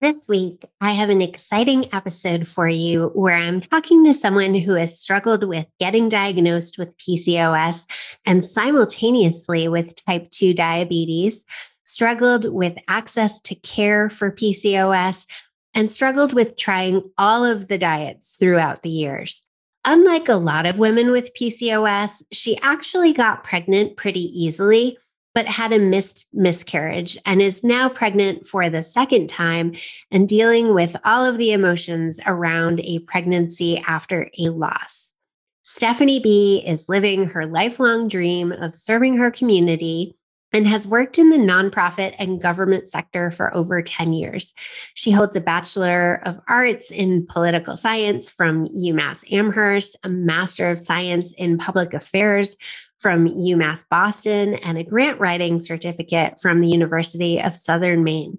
This week, I have an exciting episode for you where I'm talking to someone who has struggled with getting diagnosed with PCOS and simultaneously with type 2 diabetes, struggled with access to care for PCOS, and struggled with trying all of the diets throughout the years. Unlike a lot of women with PCOS, she actually got pregnant pretty easily but had a missed miscarriage and is now pregnant for the second time and dealing with all of the emotions around a pregnancy after a loss. Stephanie B is living her lifelong dream of serving her community and has worked in the nonprofit and government sector for over 10 years. She holds a Bachelor of Arts in Political Science from UMass Amherst, a Master of Science in Public Affairs from UMass Boston, and a grant writing certificate from the University of Southern Maine.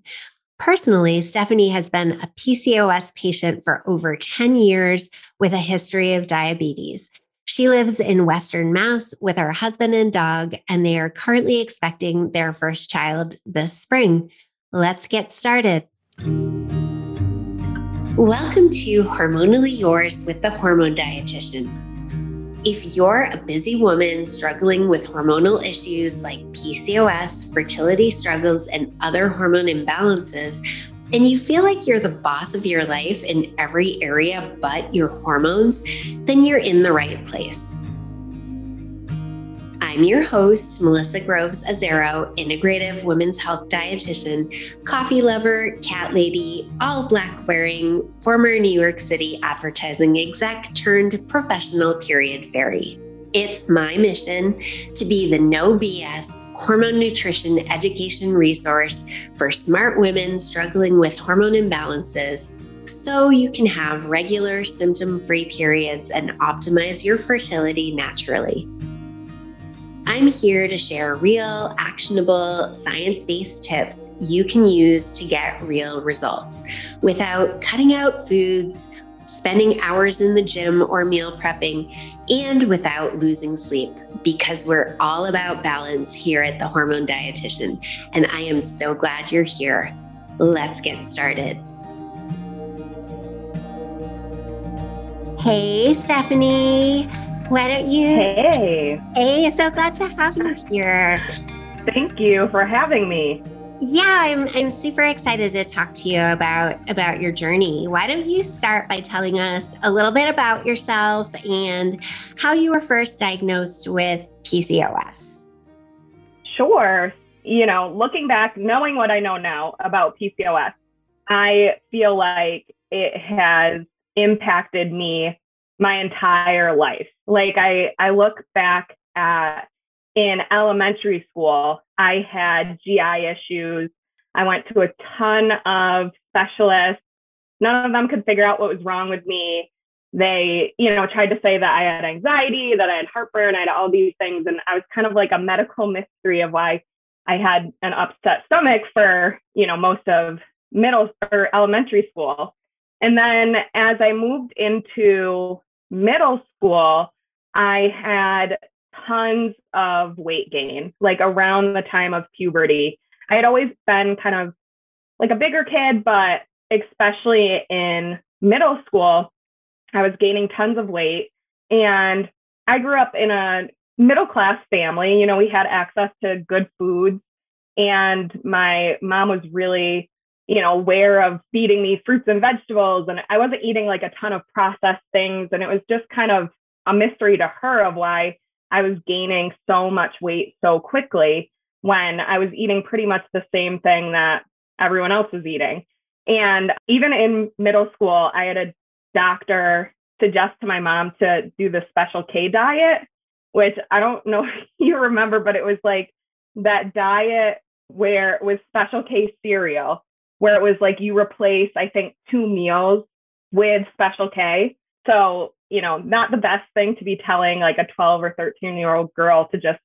Personally, Stephanie has been a PCOS patient for over 10 years with a history of diabetes. She lives in Western Mass with her husband and dog, and they are currently expecting their first child this spring. Let's get started. Welcome to Hormonally Yours with the Hormone Dietitian. If you're a busy woman struggling with hormonal issues like PCOS, fertility struggles, and other hormone imbalances, and you feel like you're the boss of your life in every area but your hormones, then you're in the right place. I'm your host, Melissa Groves Azzaro, integrative women's health dietitian, coffee lover, cat lady, all black wearing, former New York City advertising exec turned professional period fairy. It's my mission to be the no BS hormone nutrition education resource for smart women struggling with hormone imbalances so you can have regular symptom free periods and optimize your fertility naturally. I'm here to share real, actionable, science based tips you can use to get real results without cutting out foods, spending hours in the gym or meal prepping, and without losing sleep because we're all about balance here at the Hormone Dietitian. And I am so glad you're here. Let's get started. Hey, Stephanie. Why don't you? Hey. Hey, so glad to have you here. Thank you for having me. Yeah, I'm I'm super excited to talk to you about about your journey. Why don't you start by telling us a little bit about yourself and how you were first diagnosed with PCOS? Sure. You know, looking back, knowing what I know now about PCOS, I feel like it has impacted me my entire life. Like I, I look back at in elementary school, I had GI issues. I went to a ton of specialists. None of them could figure out what was wrong with me. They, you know, tried to say that I had anxiety, that I had heartburn, I had all these things. And I was kind of like a medical mystery of why I had an upset stomach for, you know, most of middle or elementary school. And then as I moved into middle school, I had tons of weight gain, like around the time of puberty. I had always been kind of like a bigger kid, but especially in middle school, I was gaining tons of weight. And I grew up in a middle class family. You know, we had access to good foods, and my mom was really you know, aware of feeding me fruits and vegetables. And I wasn't eating like a ton of processed things. And it was just kind of a mystery to her of why I was gaining so much weight so quickly when I was eating pretty much the same thing that everyone else was eating. And even in middle school, I had a doctor suggest to my mom to do the special K diet, which I don't know if you remember, but it was like that diet where it was special K cereal where it was like you replace, I think, two meals with Special K. So, you know, not the best thing to be telling like a 12 or 13 year old girl to just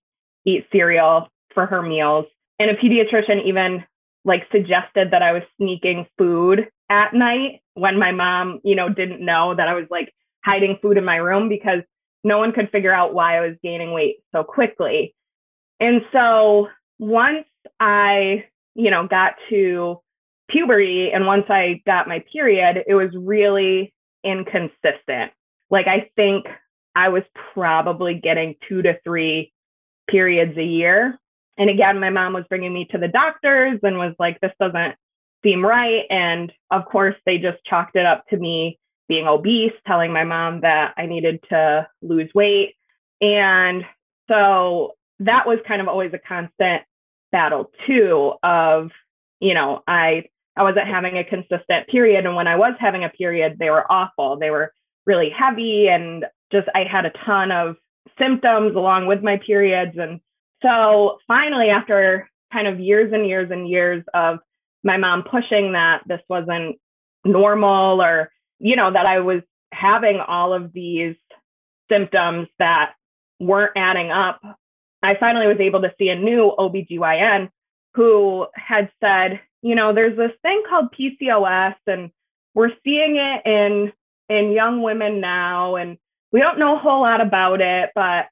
eat cereal for her meals. And a pediatrician even like suggested that I was sneaking food at night when my mom, you know, didn't know that I was like hiding food in my room because no one could figure out why I was gaining weight so quickly. And so once I, you know, got to puberty and once I got my period, it was really inconsistent. Like I think I was probably getting two to three periods a year. And again, my mom was bringing me to the doctors and was like, this doesn't seem right. And of course, they just chalked it up to me being obese, telling my mom that I needed to lose weight. And so that was kind of always a constant battle too of, you know, I I wasn't having a consistent period. And when I was having a period, they were awful. They were really heavy and just I had a ton of symptoms along with my periods. And so finally, after kind of years and years and years of my mom pushing that this wasn't normal or, you know, that I was having all of these symptoms that weren't adding up, I finally was able to see a new OBGYN who had said, you know, there's this thing called PCOS and we're seeing it in in young women now and we don't know a whole lot about it, but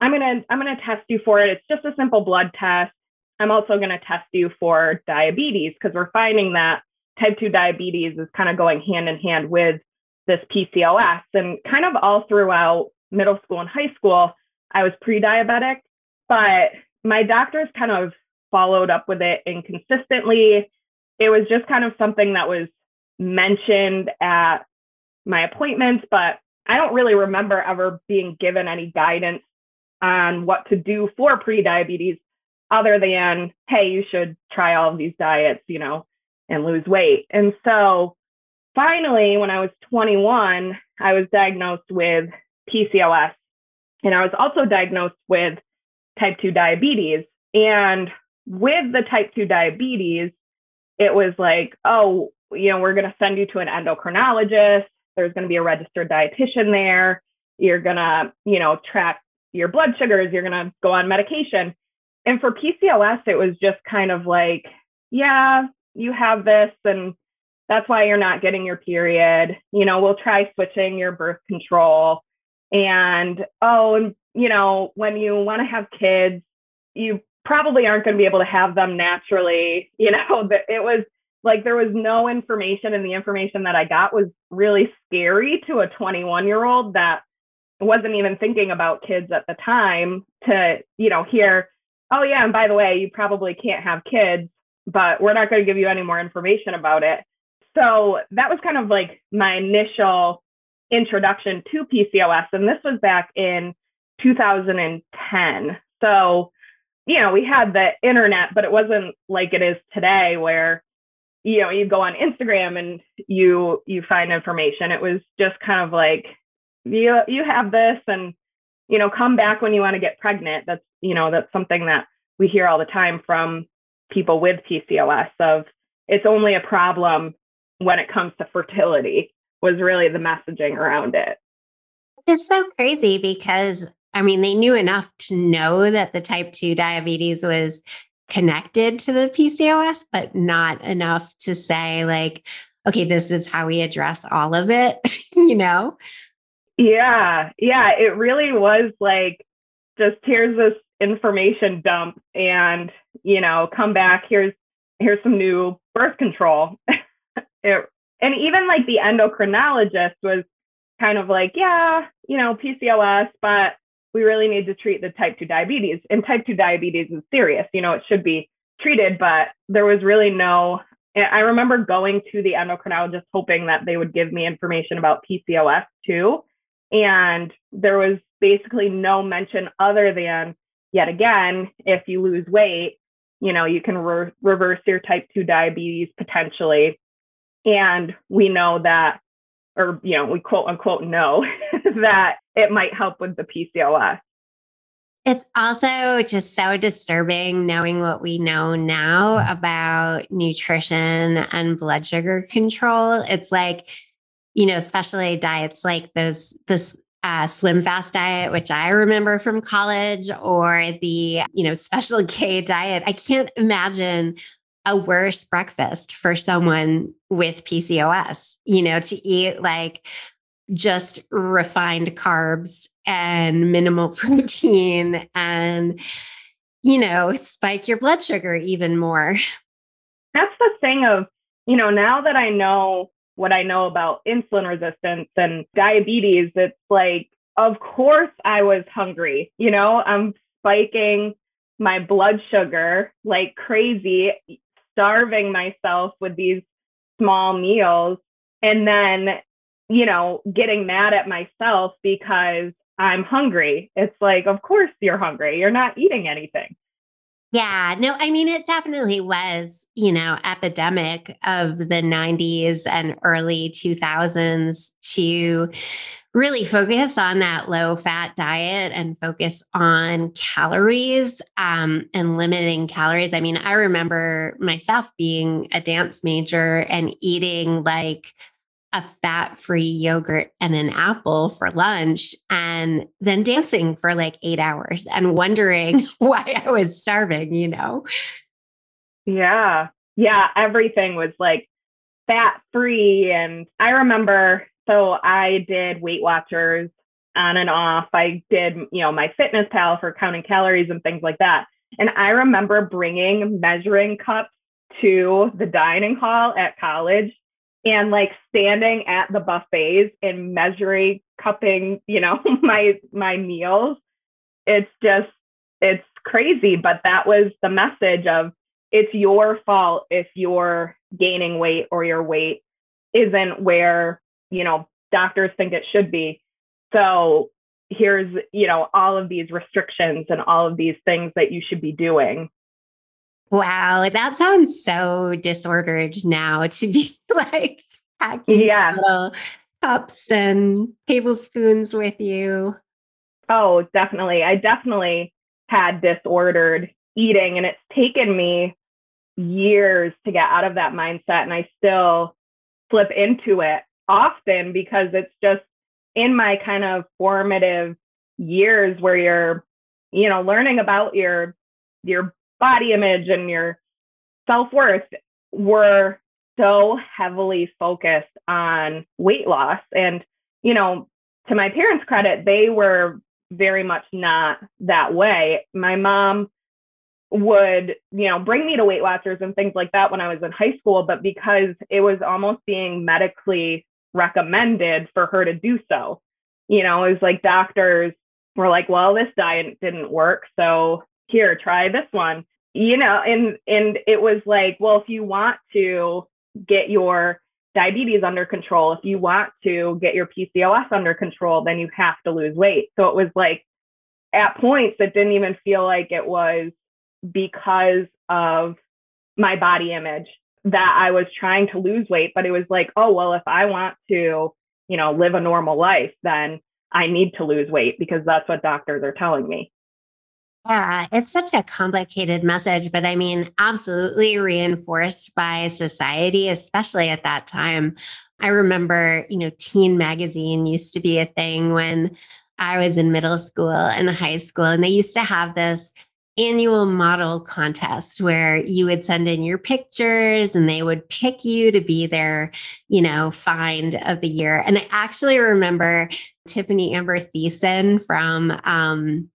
I'm to I'm to test you for it. It's just a simple blood test. I'm also to test you for diabetes because we're finding that type 2 diabetes is kind of going hand in hand with this PCOS and kind of all throughout middle school and high school I was pre-diabetic, but my doctors kind of followed up with it inconsistently. It was just kind of something that was mentioned at my appointments, but I don't really remember ever being given any guidance on what to do for pre-diabetes other than, hey, you should try all of these diets, you know, and lose weight. And so finally, when I was 21, I was diagnosed with PCOS. And I was also diagnosed with type 2 diabetes. And with the type 2 diabetes, it was like, oh, you know, we're going to send you to an endocrinologist. There's going to be a registered dietitian there. You're going to, you know, track your blood sugars. You're going to go on medication. And for PCOS, it was just kind of like, yeah, you have this, and that's why you're not getting your period. You know, we'll try switching your birth control. And oh, and you know, when you want to have kids, you probably aren't going to be able to have them naturally. You know, that it was like there was no information, and the information that I got was really scary to a 21 year old that wasn't even thinking about kids at the time to, you know, hear, oh, yeah, and by the way, you probably can't have kids, but we're not going to give you any more information about it. So that was kind of like my initial introduction to PCOS. And this was back in 2010. So, you know, we had the internet, but it wasn't like it is today where, you know, you go on Instagram and you you find information. It was just kind of like you you have this and you know, come back when you want to get pregnant. That's, you know, that's something that we hear all the time from people with PCOS of it's only a problem when it comes to fertility was really the messaging around it. It's so crazy because I mean, they knew enough to know that the type 2 diabetes was connected to the PCOS, but not enough to say, like, okay, this is how we address all of it, you know? Yeah. Yeah. It really was like, just here's this information dump and, you know, come back. Here's, here's some new birth control. it, and even like the endocrinologist was kind of like, yeah, you know, PCOS, but we really need to treat the type 2 diabetes. And type 2 diabetes is serious. You know, it should be treated, but there was really no. I remember going to the endocrinologist hoping that they would give me information about PCOS too. And there was basically no mention other than, yet again, if you lose weight, you know, you can re- reverse your type 2 diabetes potentially. And we know that or you know we quote unquote know that it might help with the PCOS. It's also just so disturbing knowing what we know now about nutrition and blood sugar control. It's like, you know, especially diets like those, this uh, slim fast diet, which I remember from college, or the, you know, special K diet. I can't imagine a worse breakfast for someone with PCOS, you know, to eat like just refined carbs and minimal protein and, you know, spike your blood sugar even more. That's the thing of you know, now that I know what I know about insulin resistance and diabetes, it's like, of course I was hungry. You know, I'm spiking my blood sugar like crazy, starving myself with these small meals. And then, you know, getting mad at myself because I'm hungry. It's like, of course you're hungry. You're not eating anything. Yeah, no, I mean, it definitely was, you know, epidemic of the 90s and early 2000s to really focus on that low fat diet and focus on calories um, and limiting calories. I mean, I remember myself being a dance major and eating like a fat free yogurt and an apple for lunch and then dancing for like eight hours and wondering why I was starving, you know? Yeah. Yeah. Everything was like fat free. And I remember, so I did Weight Watchers on and off. I did, you know, my fitness pal for counting calories and things like that. And I remember bringing measuring cups to the dining hall at college and like standing at the buffets and measuring cupping you know my my meals it's just it's crazy but that was the message of it's your fault if you're gaining weight or your weight isn't where you know doctors think it should be so here's you know all of these restrictions and all of these things that you should be doing Wow, that sounds so disordered now to be like packing yeah. little cups and tablespoons with you. Oh, definitely. I definitely had disordered eating, and it's taken me years to get out of that mindset. And I still slip into it often because it's just in my kind of formative years where you're, you know, learning about your your body image and your self-worth were so heavily focused on weight loss. And, you know, to my parents' credit, they were very much not that way. My mom would, you know, bring me to Weight Watchers and things like that when I was in high school, but because it was almost being medically recommended for her to do so. You know, it was like doctors were like, well, this diet didn't work. So here, try this one. You know, and and it was like, well, if you want to get your diabetes under control, if you want to get your PCOS under control, then you have to lose weight. So it was like at points it didn't even feel like it was because of my body image that I was trying to lose weight, but it was like, oh, well, if I want to, you know, live a normal life, then I need to lose weight because that's what doctors are telling me. Yeah, it's such a complicated message, but I mean, absolutely reinforced by society, especially at that time. I remember, you know, teen magazine used to be a thing when I was in middle school and high school, and they used to have this annual model contest where you would send in your pictures and they would pick you to be their, you know, find of the year. And I actually remember Tiffani Amber Thiessen from um,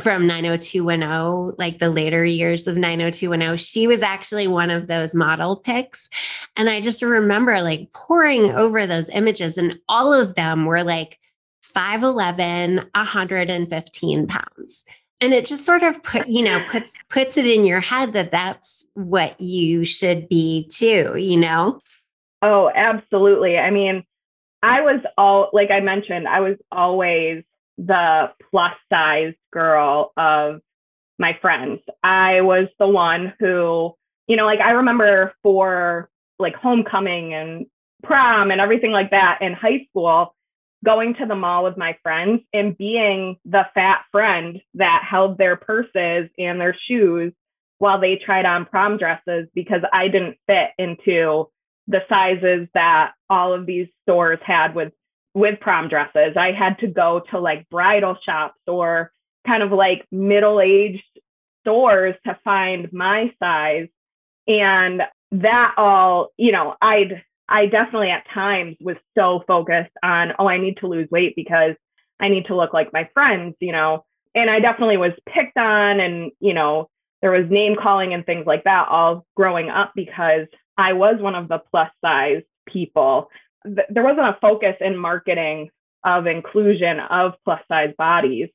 from 90210, like the later years of 90210, she was actually one of those model picks. And I just remember like poring over those images, and all of them were like 5'11, 115 pounds. And it just sort of put, you know, puts puts it in your head that that's what you should be too, you know? Oh, absolutely. I mean, I was all like I mentioned, I was always the plus size girl of my friends. I was the one who, you know, like I remember for like homecoming and prom and everything like that in high school, going to the mall with my friends and being the fat friend that held their purses and their shoes while they tried on prom dresses because I didn't fit into the sizes that all of these stores had with with prom dresses. I had to go to like bridal shops or kind of like middle aged stores to find my size. And that all, you know, I'd, I definitely at times was so focused on, oh, I need to lose weight because I need to look like my friends, you know. And I definitely was picked on and, you know, there was name calling and things like that all growing up because I was one of the plus size people. There wasn't a focus in marketing of inclusion of plus size bodies.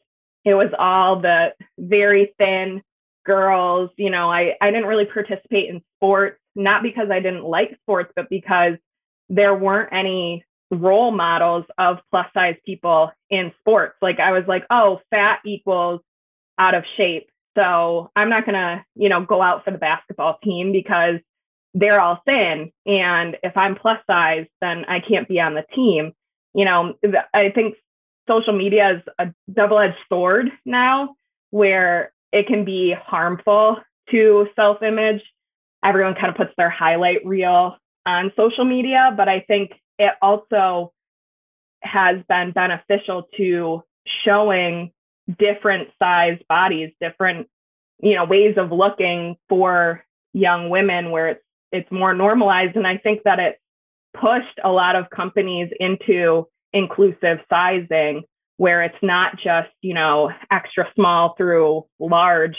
It was all the very thin girls. You know, I, I didn't really participate in sports, not because I didn't like sports, but because there weren't any role models of plus size people in sports. Like I was like, oh, fat equals out of shape. So I'm not going to, you know, go out for the basketball team because they're all thin. And if I'm plus size, then I can't be on the team. You know, I think social media is a double edged sword now where it can be harmful to self image. Everyone kind of puts their highlight reel on social media, but I think it also has been beneficial to showing different sized bodies, different, you know, ways of looking for young women where it's it's more normalized. And I think that it pushed a lot of companies into inclusive sizing where it's not just, you know, extra small through large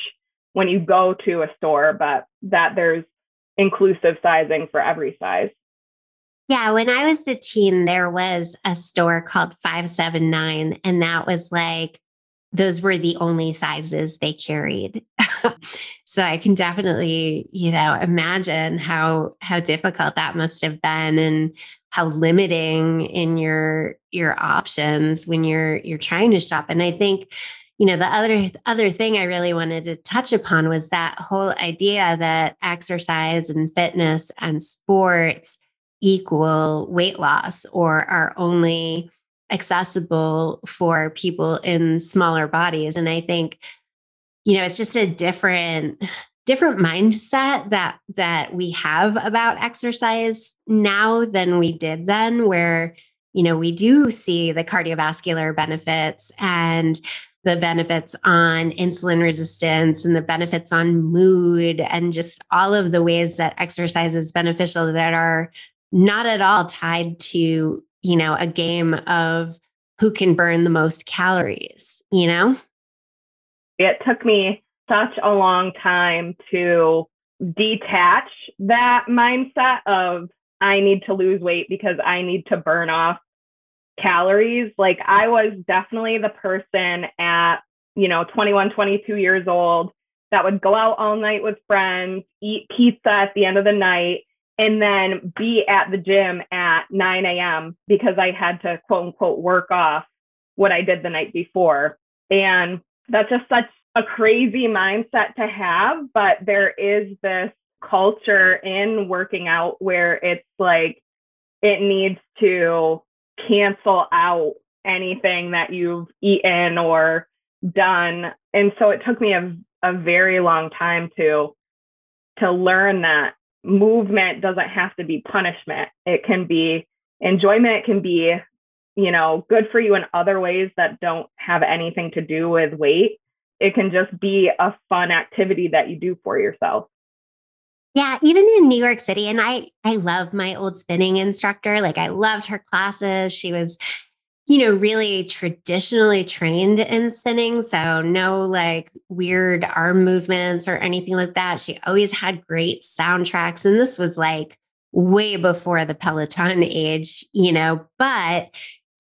when you go to a store, but that there's inclusive sizing for every size. Yeah, when I was a teen, there was a store called 579, and that was like those were the only sizes they carried. so I can definitely, you know, imagine how how difficult that must have been and how limiting in your your options when you're you're trying to shop. And I think, you know, the other other thing I really wanted to touch upon was that whole idea that exercise and fitness and sports equal weight loss or are only accessible for people in smaller bodies. And i think you know it's just a different different mindset that that we have about exercise now than we did then where you know we do see the cardiovascular benefits and the benefits on insulin resistance and the benefits on mood and just all of the ways that exercise is beneficial that are not at all tied to you know, a game of who can burn the most calories, you know? It took me such a long time to detach that mindset of I need to lose weight because I need to burn off calories. Like I was definitely the person at, you know, 21, 22 years old that would go out all night with friends, eat pizza at the end of the night, and then be at the gym at 9 a.m. because I had to quote unquote work off what I did the night before. And that's just such a crazy mindset to have. But there is this culture in working out where it's like it needs to cancel out anything that you've eaten or done. And so it took me a, a very long time to to learn that movement doesn't have to be punishment. It can be enjoyment, it can be, you know, good for you in other ways that don't have anything to do with weight. It can just be a fun activity that you do for yourself. Yeah, even in New York City and I I love my old spinning instructor. Like I loved her classes. She was you know, really traditionally trained in spinning. So, no like weird arm movements or anything like that. She always had great soundtracks. And this was like way before the Peloton age, you know, but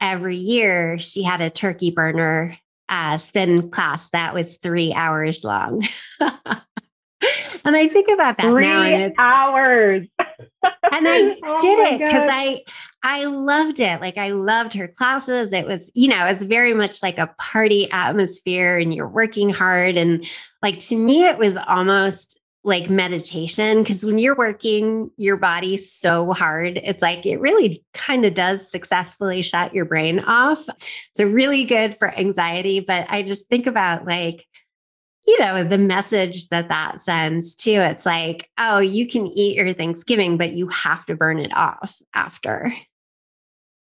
every year she had a turkey burner uh, spin class that was three hours long. and I think about that Three now. And hours. and I oh did it because I I loved it. Like I loved her classes. It was, you know, it's very much like a party atmosphere and you're working hard. And like to me, it was almost like meditation because when you're working your body so hard, it's like it really kind of does successfully shut your brain off. So, really good for anxiety. But I just think about like, you know, the message that that sends too. It's like, oh, you can eat your Thanksgiving, but you have to burn it off after.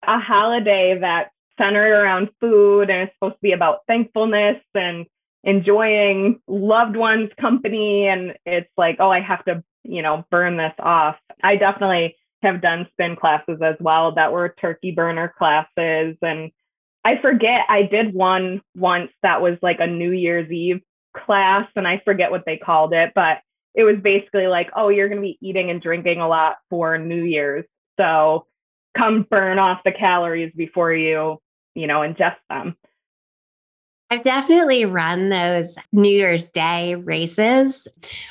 A holiday that's centered around food and it's supposed to be about thankfulness and enjoying loved ones' company. And it's like, oh, I have to, you know, burn this off. I definitely have done spin classes as well that were turkey burner classes. And I forget, I did one once that was like a New Year's Eve class and I forget what they called it, but it was basically like, oh, you're going to be eating and drinking a lot for New Year's. So come burn off the calories before you, you know, ingest them. I've definitely run those New Year's Day races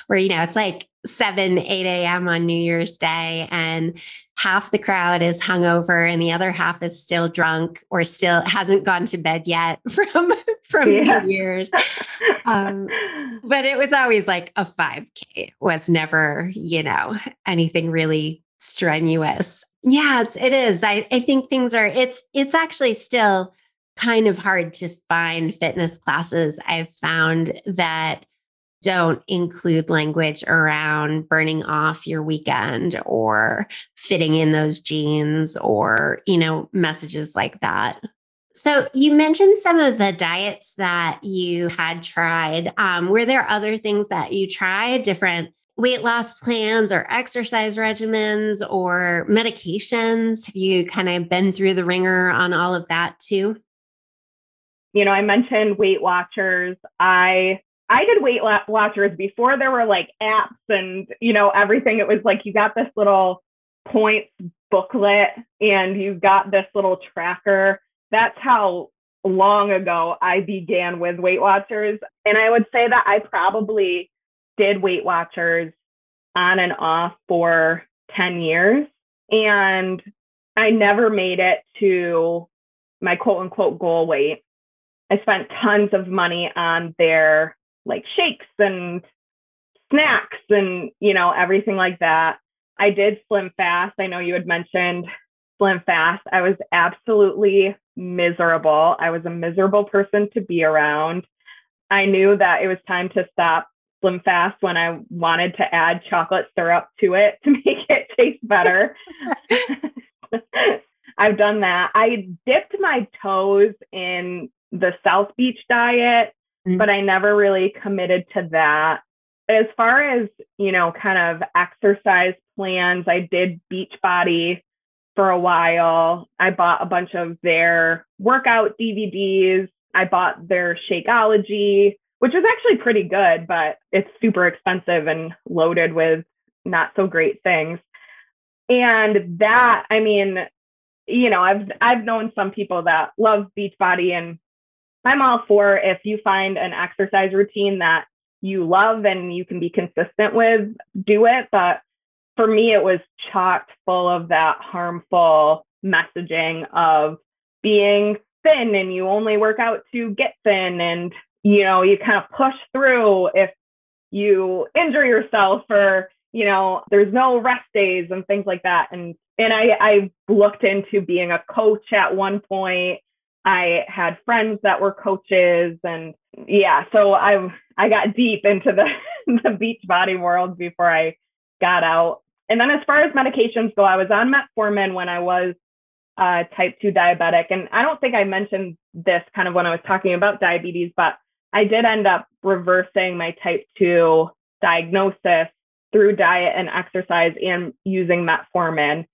where, you know, it's like 7, 8 a.m. on New Year's Day, and half the crowd is hungover and the other half is still drunk or still hasn't gone to bed yet from from yeah. New Year's. Um, but it was always like a 5K, it was never, you know, anything really strenuous. Yeah, it's, it is. I, I think things are, it's, it's actually still kind of hard to find fitness classes I've found that don't include language around burning off your weekend or fitting in those jeans or, you know, messages like that. So you mentioned some of the diets that you had tried. Um, were there other things that you tried, different weight loss plans or exercise regimens or medications? Have you kind of been through the ringer on all of that too? You know, I mentioned Weight Watchers. I I did Weight Watchers before there were like apps and you know everything. It was like you got this little points booklet and you got this little tracker that's how long ago I began with Weight Watchers. And I would say that I probably did Weight Watchers on and off for 10 years. And I never made it to my quote unquote goal weight. I spent tons of money on their like shakes and snacks and, you know, everything like that. I did Slim Fast. I know you had mentioned Slim Fast. I was absolutely miserable. I was a miserable person to be around. I knew that it was time to stop Slim Fast when I wanted to add chocolate syrup to it to make it taste better. I've done that. I dipped my toes in the South Beach diet, mm-hmm. but I never really committed to that. As far as, you know, kind of exercise plans, I did Beachbody for a while. I bought a bunch of their workout DVDs. I bought their Shakeology, which is actually pretty good, but it's super expensive and loaded with not so great things. And that, I mean, you know, I've I've known some people that love Beachbody and I'm all for if you find an exercise routine that you love and you can be consistent with, do it. But for me, it was chocked full of that harmful messaging of being thin and you only work out to get thin. And you know you kind of push through if you injure yourself or you know there's no rest days and things like that. And and i i looked into being a coach at one point i had friends that were coaches and yeah so i i got deep into the the Beachbody world before i got out and then as far as medications go, I was on metformin when I was uh, type 2 diabetic. And I don't think I mentioned this kind of when I was talking about diabetes, but I did end up reversing my type 2 diagnosis through diet and exercise and using metformin.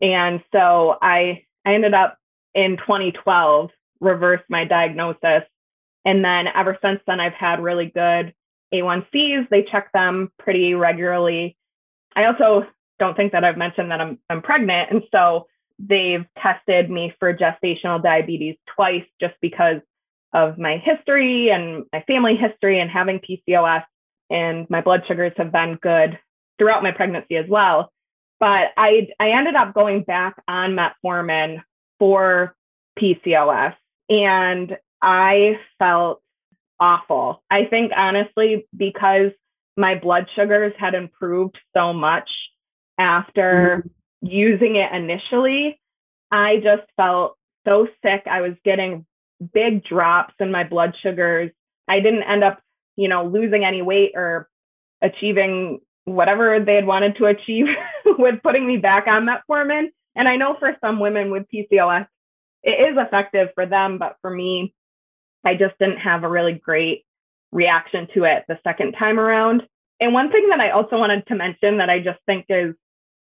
And so I, I ended up in 2012 reversed my diagnosis. And then ever since then, I've had really good A1Cs. They check them pretty regularly. I also don't think that I've mentioned that I'm I'm pregnant, and so they've tested me for gestational diabetes twice just because of my history and my family history and having PCOS, and my blood sugars have been good throughout my pregnancy as well. But I I ended up going back on metformin for PCOS, and I felt awful. I think honestly because my blood sugars had improved so much after mm-hmm. using it initially, I just felt so sick. I was getting big drops in my blood sugars. I didn't end up, you know, losing any weight or achieving whatever they had wanted to achieve with putting me back on metformin. And I know for some women with PCOS, it is effective for them, but for me, I just didn't have a really great reaction to it the second time around. And one thing that I also wanted to mention that I just think is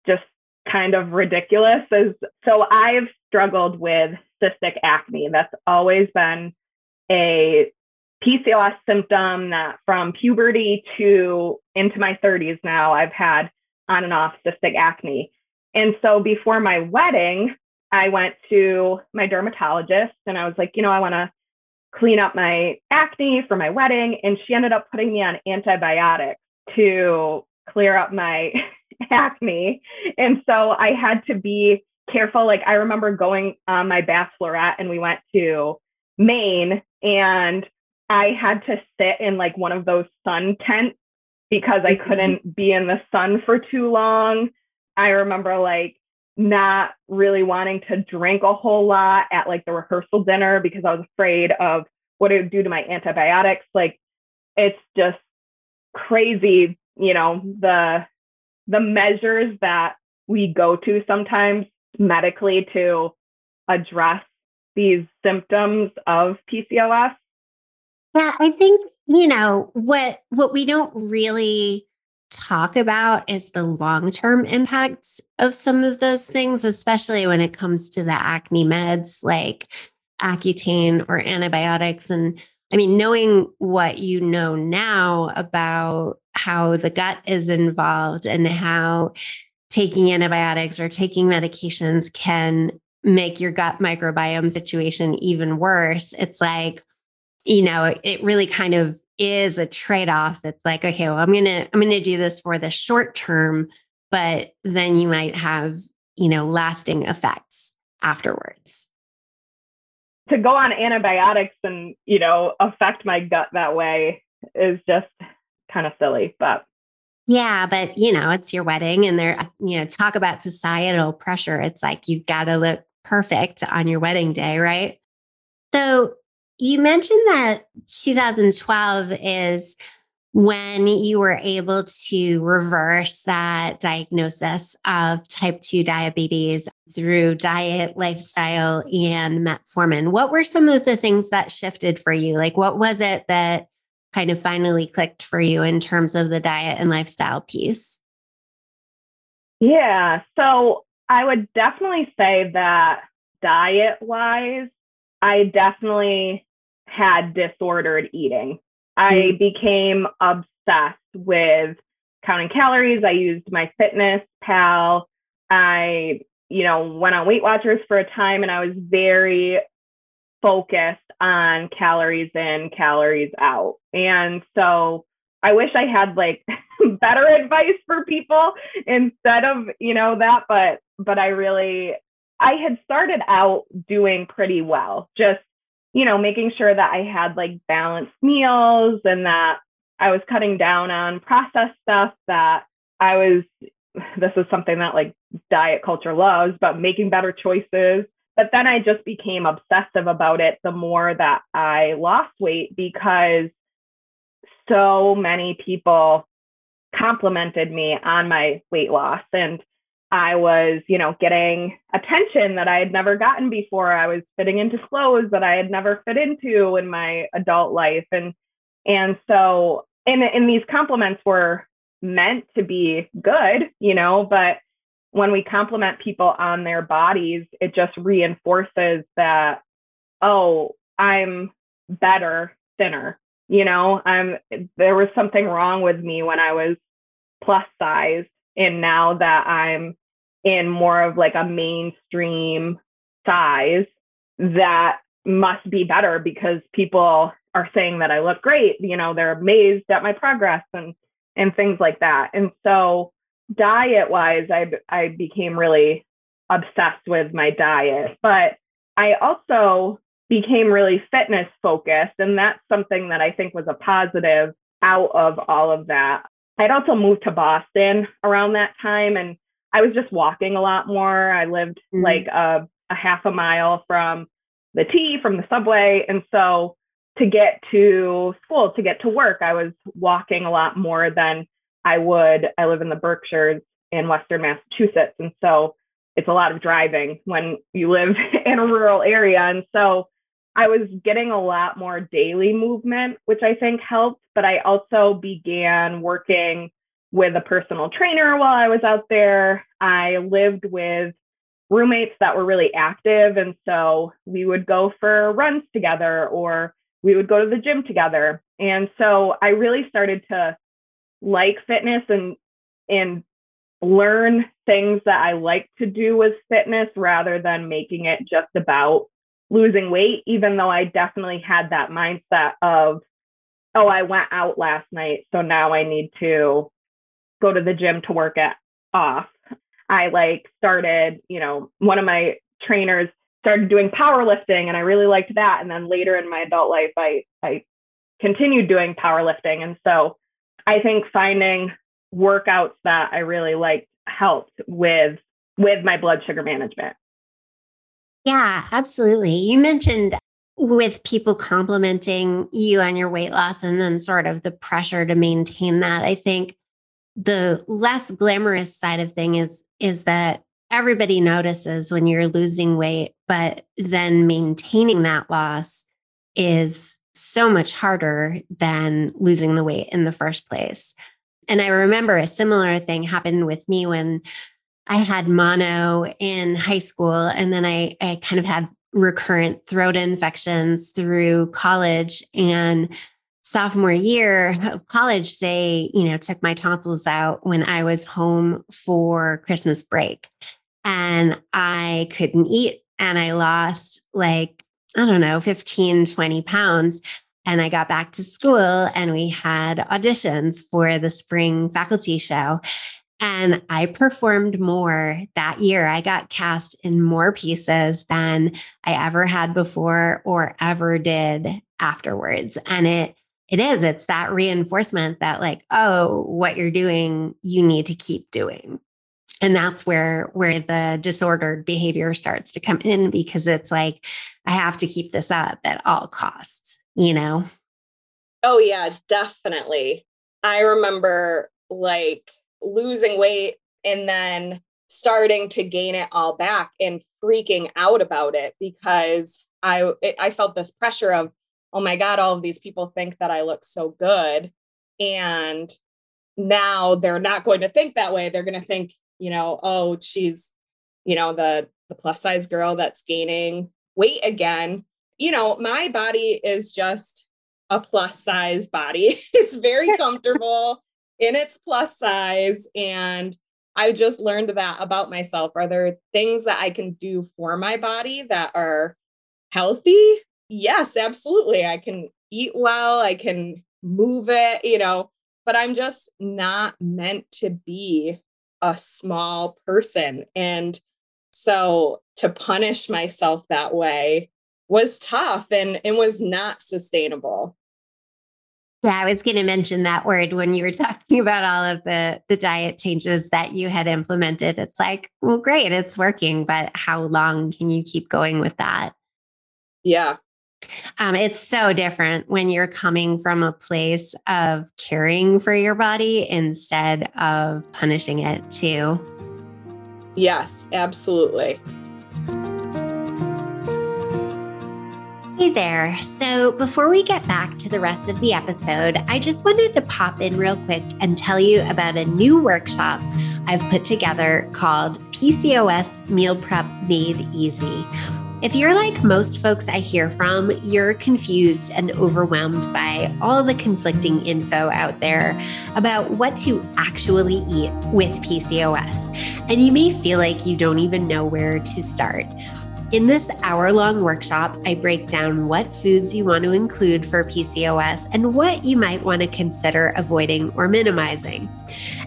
just kind of ridiculous is so I've struggled with cystic acne. That's always been a PCOS symptom that from puberty to into my 30s now, I've had on and off cystic acne. And so before my wedding, I went to my dermatologist and I was like, you know, I want to clean up my acne for my wedding. And she ended up putting me on antibiotics to clear up my acne. And so I had to be careful. Like I remember going on my bachelorette and we went to Maine and I had to sit in like one of those sun tents because I mm-hmm. couldn't be in the sun for too long. I remember like not really wanting to drink a whole lot at like the rehearsal dinner because I was afraid of what it would do to my antibiotics. Like it's just crazy, you know, the the measures that we go to sometimes medically to address these symptoms of PCOS. Yeah, I think, you know, what what we don't really talk about is the long-term impacts of some of those things, especially when it comes to the acne meds like Accutane or antibiotics. And I mean, knowing what you know now about how the gut is involved and how taking antibiotics or taking medications can make your gut microbiome situation even worse, it's like, you know, it really kind of is a trade-off. It's like, okay, well, I'm gonna, I'm gonna do this for the short term, but then you might have, you know, lasting effects afterwards. To go on antibiotics and you know affect my gut that way is just kind of silly but yeah but you know it's your wedding and they're you know talk about societal pressure. It's like you've got to look perfect on your wedding day right? So you mentioned that 2012 is when you were able to reverse that diagnosis of type 2 diabetes through diet, lifestyle, and metformin. What were some of the things that shifted for you? Like, what was it that kind of finally clicked for you in terms of the diet and lifestyle piece? Yeah. So I would definitely say that diet wise, I definitely had disordered eating. I mm-hmm. became obsessed with counting calories. I used my fitness pal. I, you know, went on Weight Watchers for a time and I was very focused on calories in, calories out. And so I wish I had like better advice for people instead of, you know, that, but but I really I had started out doing pretty well, just you know, making sure that I had like balanced meals and that I was cutting down on processed stuff that I was this is something that like diet culture loves, but making better choices. But then I just became obsessive about it the more that I lost weight because so many people complimented me on my weight loss. And I was, you know, getting attention that I had never gotten before. I was fitting into clothes that I had never fit into in my adult life. And and so and, and these compliments were meant to be good, you know, but when we compliment people on their bodies, it just reinforces that, oh, I'm better, thinner. You know, I'm there was something wrong with me when I was plus size. And now that I'm in more of like a mainstream size that must be better because people are saying that I look great. You know, they're amazed at my progress and and things like that. And so diet wise, I I became really obsessed with my diet, but I also became really fitness focused and that's something that I think was a positive out of all of that. I'd also moved to Boston around that time and I was just walking a lot more. I lived mm-hmm. like a, a half a mile from the T, from the subway. And so to get to school, to get to work, I was walking a lot more than I would. I live in the Berkshires in Western Massachusetts. And so it's a lot of driving when you live in a rural area. And so I was getting a lot more daily movement, which I think helped. But I also began working with a personal trainer while I was out there. I lived with roommates that were really active. And so we would go for runs together or we would go to the gym together. And so I really started to like fitness and and learn things that I like to do with fitness rather than making it just about losing weight, even though I definitely had that mindset of, oh, I went out last night, so now I need to go to the gym to work it off. I like started, you know, one of my trainers started doing powerlifting and I really liked that. And then later in my adult life, I, I continued doing powerlifting. And so I think finding workouts that I really liked helped with with my blood sugar management. Yeah, absolutely. You mentioned with people complimenting you on your weight loss and then sort of the pressure to maintain that. I think the less glamorous side of thing is is that everybody notices when you're losing weight, but then maintaining that loss is so much harder than losing the weight in the first place. And I remember a similar thing happened with me when I had mono in high school. And then I, I kind of had recurrent throat infections through college. And sophomore year of college, they, you know, took my tonsils out when I was home for Christmas break. And I couldn't eat. And I lost like, I don't know, 15, 20 pounds. And I got back to school and we had auditions for the spring faculty show. And I performed more that year. I got cast in more pieces than I ever had before or ever did afterwards. And it it is, it's that reinforcement that, like, oh, what you're doing, you need to keep doing. And that's where where the disordered behavior starts to come in because it's like, I have to keep this up at all costs you know? Oh, yeah, definitely. I remember like losing weight and then starting to gain it all back and freaking out about it because I I felt this pressure of oh my god all of these people think that I look so good and now they're not going to think that way they're going to think you know oh she's you know the the plus size girl that's gaining weight again you know, my body is just a plus size body. it's very comfortable in its plus size. And I just learned that about myself. Are there things that I can do for my body that are healthy? Yes, absolutely. I can eat well, I can move it, you know, but I'm just not meant to be a small person. And so to punish myself that way was tough and, and was not sustainable. Yeah, I was going to mention that word when you were talking about all of the the diet changes that you had implemented. It's like, well, great, it's working, but how long can you keep going with that? Yeah. Um, it's so different when you're coming from a place of caring for your body instead of punishing it too. Yes, absolutely. Hey there. So, before we get back to the rest of the episode, I just wanted to pop in real quick and tell you about a new workshop I've put together called PCOS Meal Prep Made Easy. If you're like most folks I hear from, you're confused and overwhelmed by all the conflicting info out there about what to actually eat with PCOS. And you may feel like you don't even know where to start. In this hour long workshop, I break down what foods you want to include for PCOS and what you might want to consider avoiding or minimizing.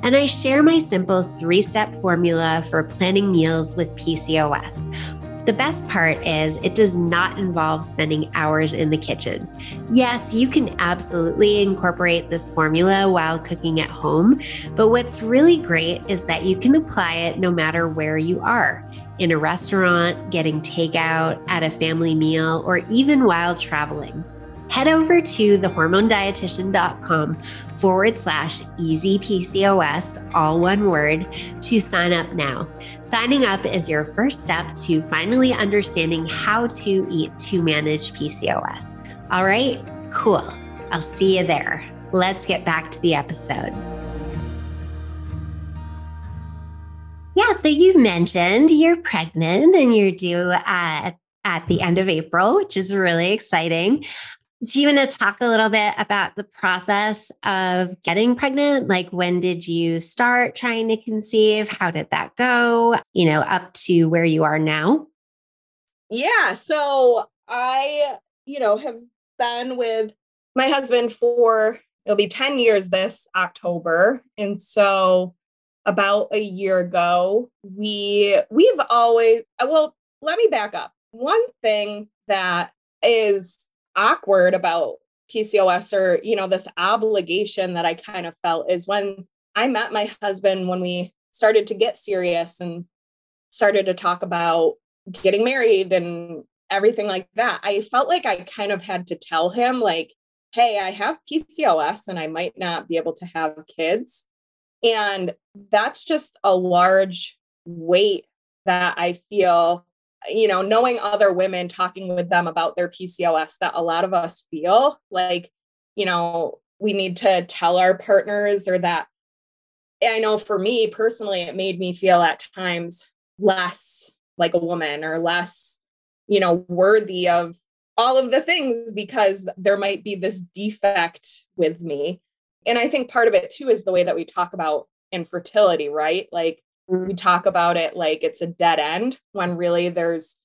And I share my simple three step formula for planning meals with PCOS. The best part is it does not involve spending hours in the kitchen. Yes, you can absolutely incorporate this formula while cooking at home, but what's really great is that you can apply it no matter where you are in a restaurant, getting takeout, at a family meal, or even while traveling. Head over to thehormonedietitian.com forward slash easy PCOS, all one word, to sign up now. Signing up is your first step to finally understanding how to eat to manage PCOS. All right, cool. I'll see you there. Let's get back to the episode. Yeah. So you mentioned you're pregnant and you're due at, at the end of April, which is really exciting. Do you want to talk a little bit about the process of getting pregnant? Like, when did you start trying to conceive? How did that go? You know, up to where you are now? Yeah. So I, you know, have been with my husband for it'll be 10 years this October. And so about a year ago, we we've always well, let me back up. One thing that is awkward about PCOS or, you know, this obligation that I kind of felt is when I met my husband when we started to get serious and started to talk about getting married and everything like that. I felt like I kind of had to tell him, like, hey, I have PCOS and I might not be able to have kids. And that's just a large weight that I feel you know, knowing other women, talking with them about their PCOS, that a lot of us feel like, you know, we need to tell our partners or that. I know for me personally, it made me feel at times less like a woman or less, you know, worthy of all of the things because there might be this defect with me. And I think part of it too is the way that we talk about infertility, right? Like, we talk about it like it's a dead end when really there's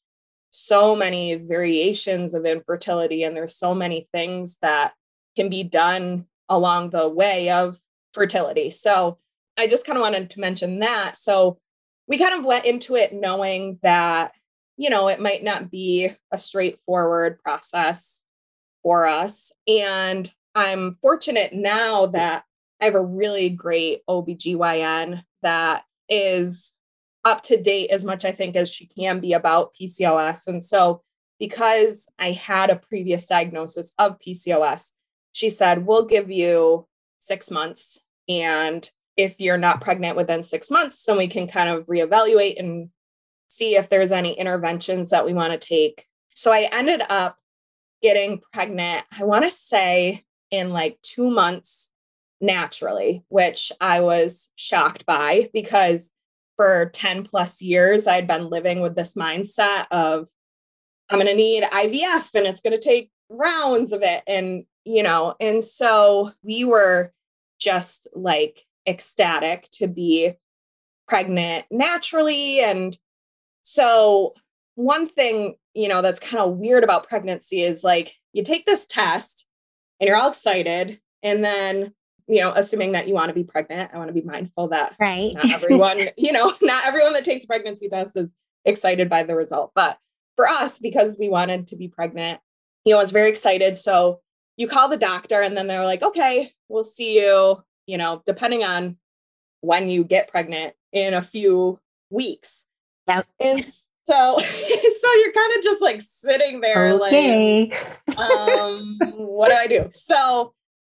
so many variations of infertility and there's so many things that can be done along the way of fertility. So I just kind of wanted to mention that. So we kind of went into it knowing that, you know, it might not be a straightforward process for us. And I'm fortunate now that I have a really great OBGYN that is up to date as much, I think, as she can be about PCOS. And so, because I had a previous diagnosis of PCOS, she said, We'll give you six months. And if you're not pregnant within six months, then we can kind of reevaluate and see if there's any interventions that we want to take. So I ended up getting pregnant, I want to say in like two months naturally, which I was shocked by because for 10 plus years, I'd been living with this mindset of, I'm going to need IVF and it's going to take rounds of it. And, you know, and so we were just like ecstatic to be pregnant naturally. And so, one thing, you know, that's kind of weird about pregnancy is like you take this test and you're all excited. And then you know, assuming that you want to be pregnant, I want to be mindful that right. not everyone, you know, not everyone that takes pregnancy test is excited by the result. But for us, because we wanted to be pregnant, you know, I was very excited. So you call the doctor and then they're like, okay, we'll see you, you know, depending on when you get pregnant in a few weeks. Yep. And so so you're kind of just like sitting there okay. like um what do I do? So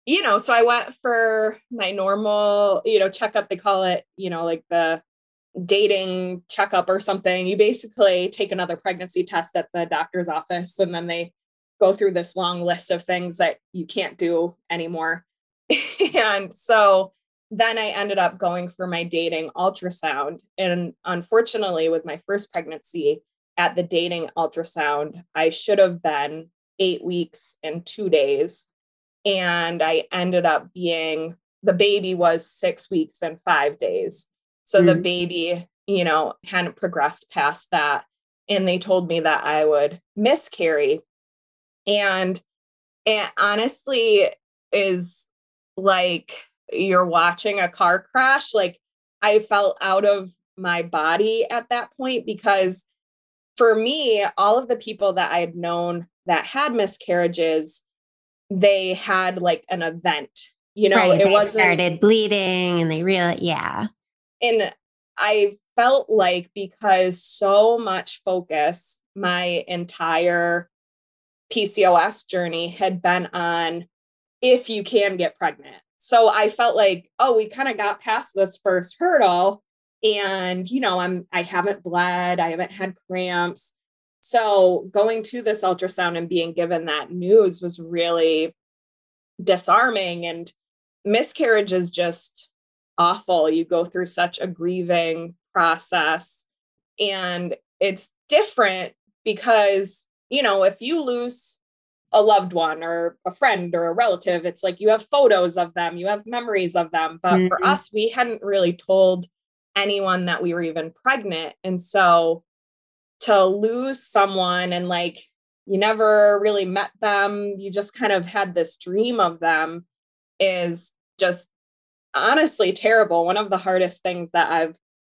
you know, so I went for my normal, you know, checkup. They call it, you know, like the dating checkup or something. You basically take another pregnancy test at the doctor's office and then they go through this long list of things that you can't do anymore. and so then I ended up going for my dating ultrasound. And unfortunately, with my first pregnancy at the dating ultrasound, I should have been eight weeks and two days and I ended up being the baby was six weeks and five days. So mm. the baby, you know, hadn't progressed past that. And they told me that I would miscarry. And it honestly is like you're watching a car crash. Like I felt out of my body at that point because for me, all of the people that I had known that had miscarriages they had like an event. You know, right, it wasn't started bleeding and they really, yeah. And I felt like because so much focus my entire PCOS journey had been on if you can get pregnant. So I felt like, oh, we kind of got past this first hurdle and you know, I'm I haven't bled, I haven't had cramps. So going to this ultrasound and being given that news was really disarming and miscarriage is just awful. You go through such a grieving process and it's different because, you know, if you lose a loved one or a friend or a relative. It's like you have photos of them, you have memories of them. But mm-hmm. for us, we hadn't really told anyone that we were even pregnant. And so to lose someone and like you never really met them, you just kind of had this dream of them is just honestly terrible. One of the hardest things that I've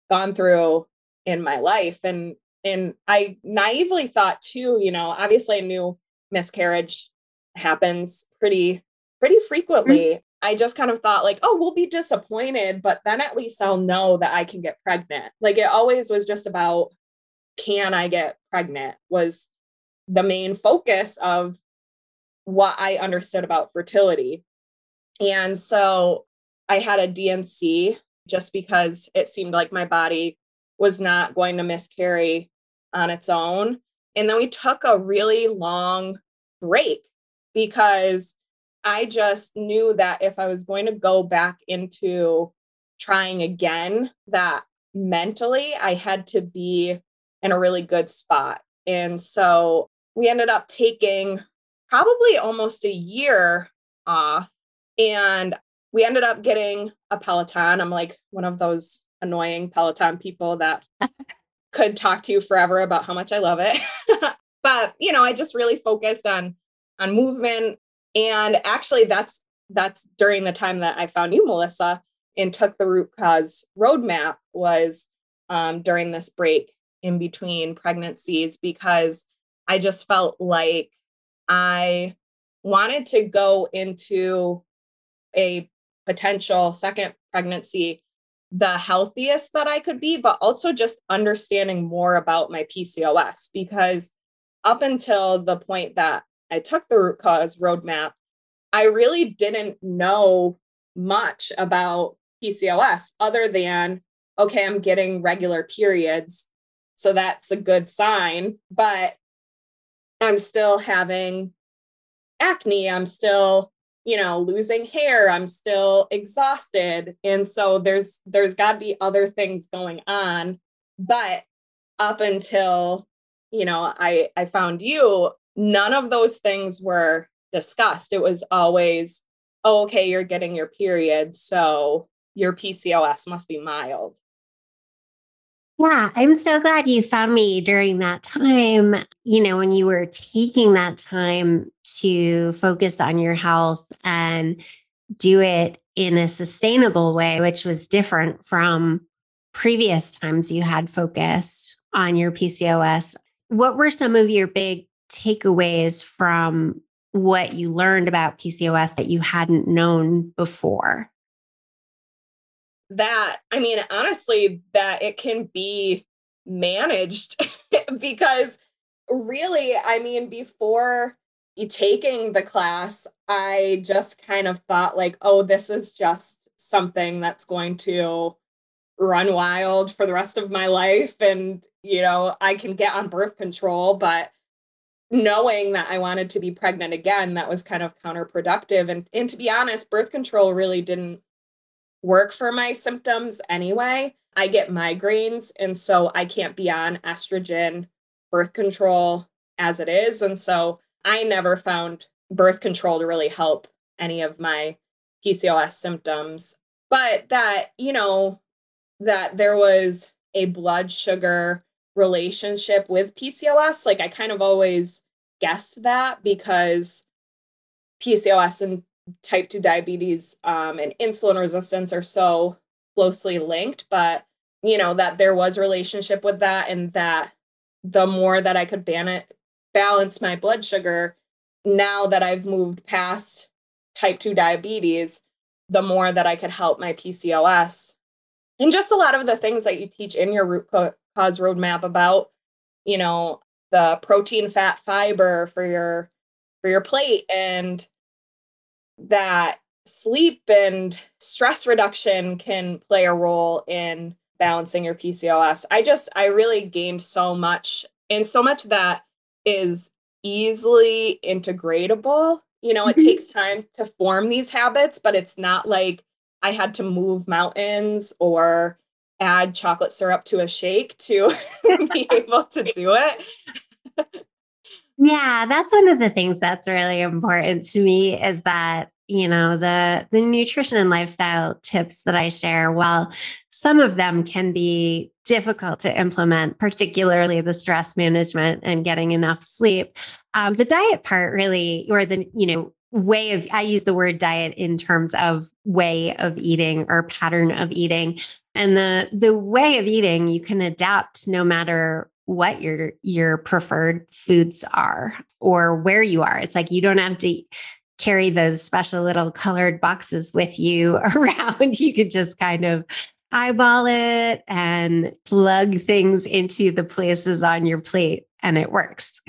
gone through in my life. And and I naively thought too, you know, obviously I knew miscarriage happens pretty pretty frequently. Mm-hmm. I just kind of thought like, oh, we'll be disappointed, but then at least I'll know that I can get pregnant. Like it always was just about can I get pregnant was the main focus of what I understood about fertility. And so I had a D&C just because it seemed like my body was not going to miscarry on its own. And then we took a really long break because I just knew that if I was going to go back into trying again, that mentally I had to be in a really good spot. And so we ended up taking probably almost a year off. And we ended up getting a Peloton. I'm like one of those annoying Peloton people that could talk to you forever about how much I love it. but, you know, I just really focused on on movement and actually that's that's during the time that I found you Melissa and took the root cause roadmap was um, during this break in between pregnancies because I just felt like I wanted to go into a potential second pregnancy the healthiest that I could be, but also just understanding more about my PCOS because up until the point that I took the root cause roadmap, I really didn't know much about PCOS other than, okay, I'm getting regular periods. So that's a good sign, but I'm still having acne. I'm still you know losing hair. I'm still exhausted. And so there's there's got to be other things going on. But up until you know i i found you none of those things were discussed. It was always oh, okay you're getting your period so your pcos must be mild yeah, I'm so glad you found me during that time. You know, when you were taking that time to focus on your health and do it in a sustainable way, which was different from previous times you had focused on your PCOS. What were some of your big takeaways from what you learned about PCOS that you hadn't known before? That i mean honestly that it can be managed because really i mean before taking the class i just kind of thought like oh this is just something that's going to run wild for the rest of my life and you know i can get on birth control. But knowing that i wanted to be pregnant again that was kind of counterproductive. And and to be honest birth control really didn't work for my symptoms anyway. I get migraines, and so I can't be on estrogen birth control as it is. And so I never found birth control to really help any of my PCOS symptoms. But that, you know, that there was a blood sugar relationship with PCOS, like I kind of always guessed that because PCOS and type 2 diabetes um, and insulin resistance are so closely linked but you know that there was relationship with that and that the more that i could ban it balance my blood sugar now that i've moved past type 2 diabetes the more that i could help my pcos and just a lot of the things that you teach in your root cause roadmap about you know the protein fat fiber for your for your plate and that sleep and stress reduction can play a role in balancing your PCOS. I just, I really gained so much and so much that is easily integratable. You know, it mm-hmm. takes time to form these habits, but it's not like I had to move mountains or add chocolate syrup to a shake to be able to do it. Yeah, that's one of the things that's really important to me is that you know the the nutrition and lifestyle tips that i share while some of them can be difficult to implement particularly the stress management and getting enough sleep um, the diet part really or the you know way of i use the word diet in terms of way of eating or pattern of eating. And the the way of eating you can adapt no matter what your your preferred foods are or where you are it's like you don't have to carry those special little colored boxes with you around. You could just kind of eyeball it and plug things into the places on your plate, and it works.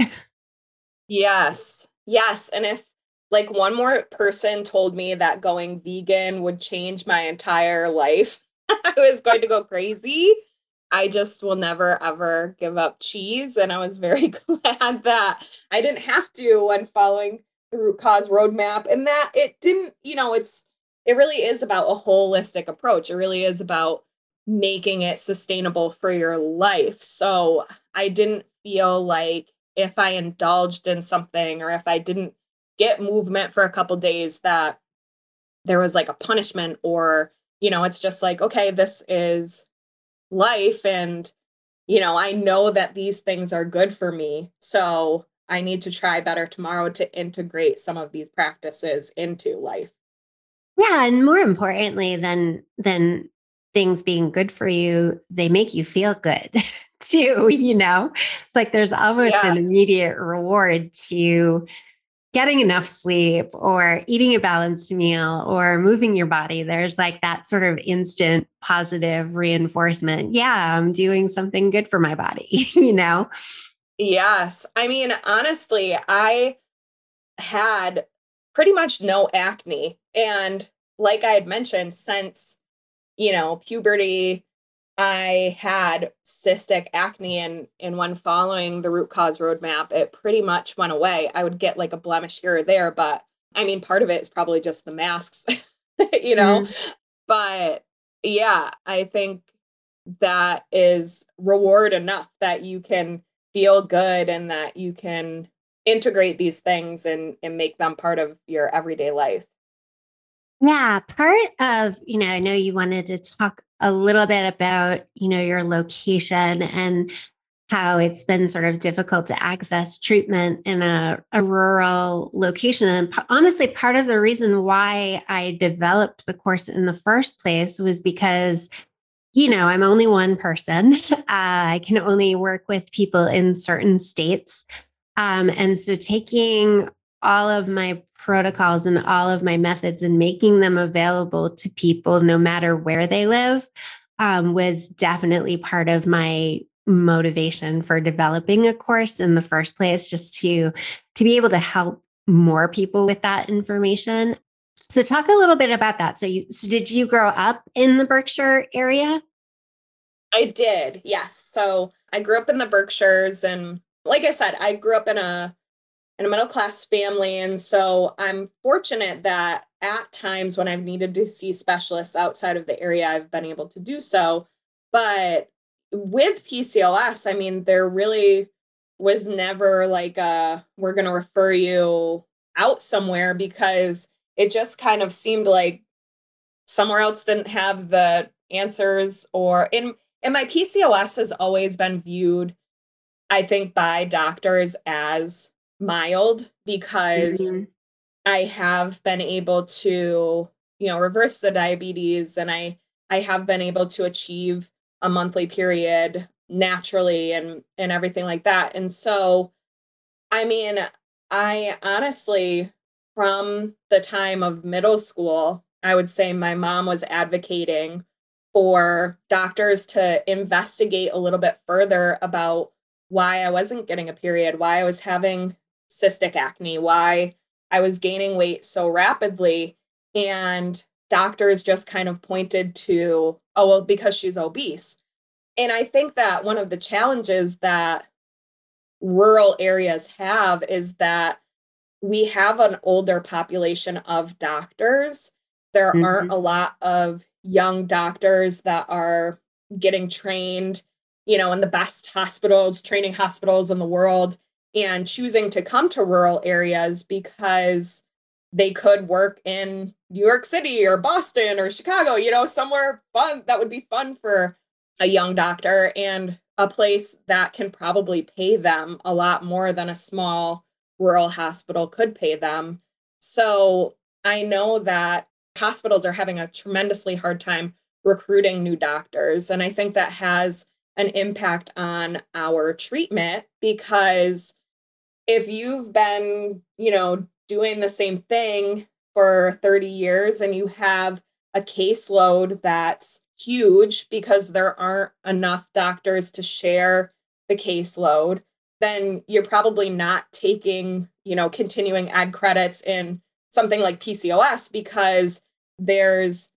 yes. Yes. And if like one more person told me that going vegan would change my entire life, I was going to go crazy. I just will never ever give up cheese. And I was very glad that I didn't have to when following the root cause roadmap and that it didn't you know it's it really is about a holistic approach it really is about making it sustainable for your life so i didn't feel like if i indulged in something or if i didn't get movement for a couple days that there was like a punishment or you know it's just like okay this is life and you know i know that these things are good for me so I need to try better tomorrow to integrate some of these practices into life. Yeah, and more importantly than than things being good for you, they make you feel good too, you know? Like there's almost yes. an immediate reward to getting enough sleep or eating a balanced meal or moving your body. There's like that sort of instant positive reinforcement. Yeah, I'm doing something good for my body, you know? Yes. I mean, honestly, I had pretty much no acne. And like I had mentioned, since, you know, puberty, I had cystic acne and and when following the root cause roadmap, it pretty much went away. I would get like a blemish here or there, but I mean part of it is probably just the masks, you know. Mm. But yeah, I think that is reward enough that you can feel good and that you can integrate these things and, and make them part of your everyday life. Yeah, part of, you know, I know you wanted to talk a little bit about, you know, your location and how it's been sort of difficult to access treatment in a, a rural location. And honestly, part of the reason why I developed the course in the first place was because you know, I'm only one person. Uh, I can only work with people in certain states. Um, and so taking all of my protocols and all of my methods and making them available to people no matter where they live um, was definitely part of my motivation for developing a course in the first place just to to be able to help more people with that information so talk a little bit about that. So you so did you grow up in the Berkshire area? I did. Yes. So I grew up in the Berkshires and like I said, I grew up in a in a middle class family and so I'm fortunate that at times when I've needed to see specialists outside of the area I've been able to do so. But with PCOS, I mean there really was never like a we're going to refer you out somewhere because it just kind of seemed like somewhere else didn't have the answers or in and my PCOS has always been viewed I think by doctors as mild because mm-hmm. I have been able to you know reverse the diabetes and I I have been able to achieve a monthly period naturally and and everything like that and so I mean I honestly from the time of middle school, I would say my mom was advocating for doctors to investigate a little bit further about why I wasn't getting a period, why I was having cystic acne, why I was gaining weight so rapidly. And doctors just kind of pointed to, oh, well, because she's obese. And I think that one of the challenges that rural areas have is that we have an older population of doctors. There mm-hmm. aren't a lot of young doctors that are getting trained, you know, in the best hospitals, training hospitals in the world. And choosing to come to rural areas because they could work in New York City or Boston or Chicago, you know, somewhere fun that would be fun for a young doctor and a place that can probably pay them a lot more than a small rural hospital could pay them. So I know that hospitals are having a tremendously hard time recruiting new doctors. And I think that has an impact on our treatment because if you've been, you know, doing the same thing for 30 years and you have a caseload that's huge because there aren't enough doctors to share the caseload, then you're probably not taking, you know, continuing ed credits in something like PCOS because there's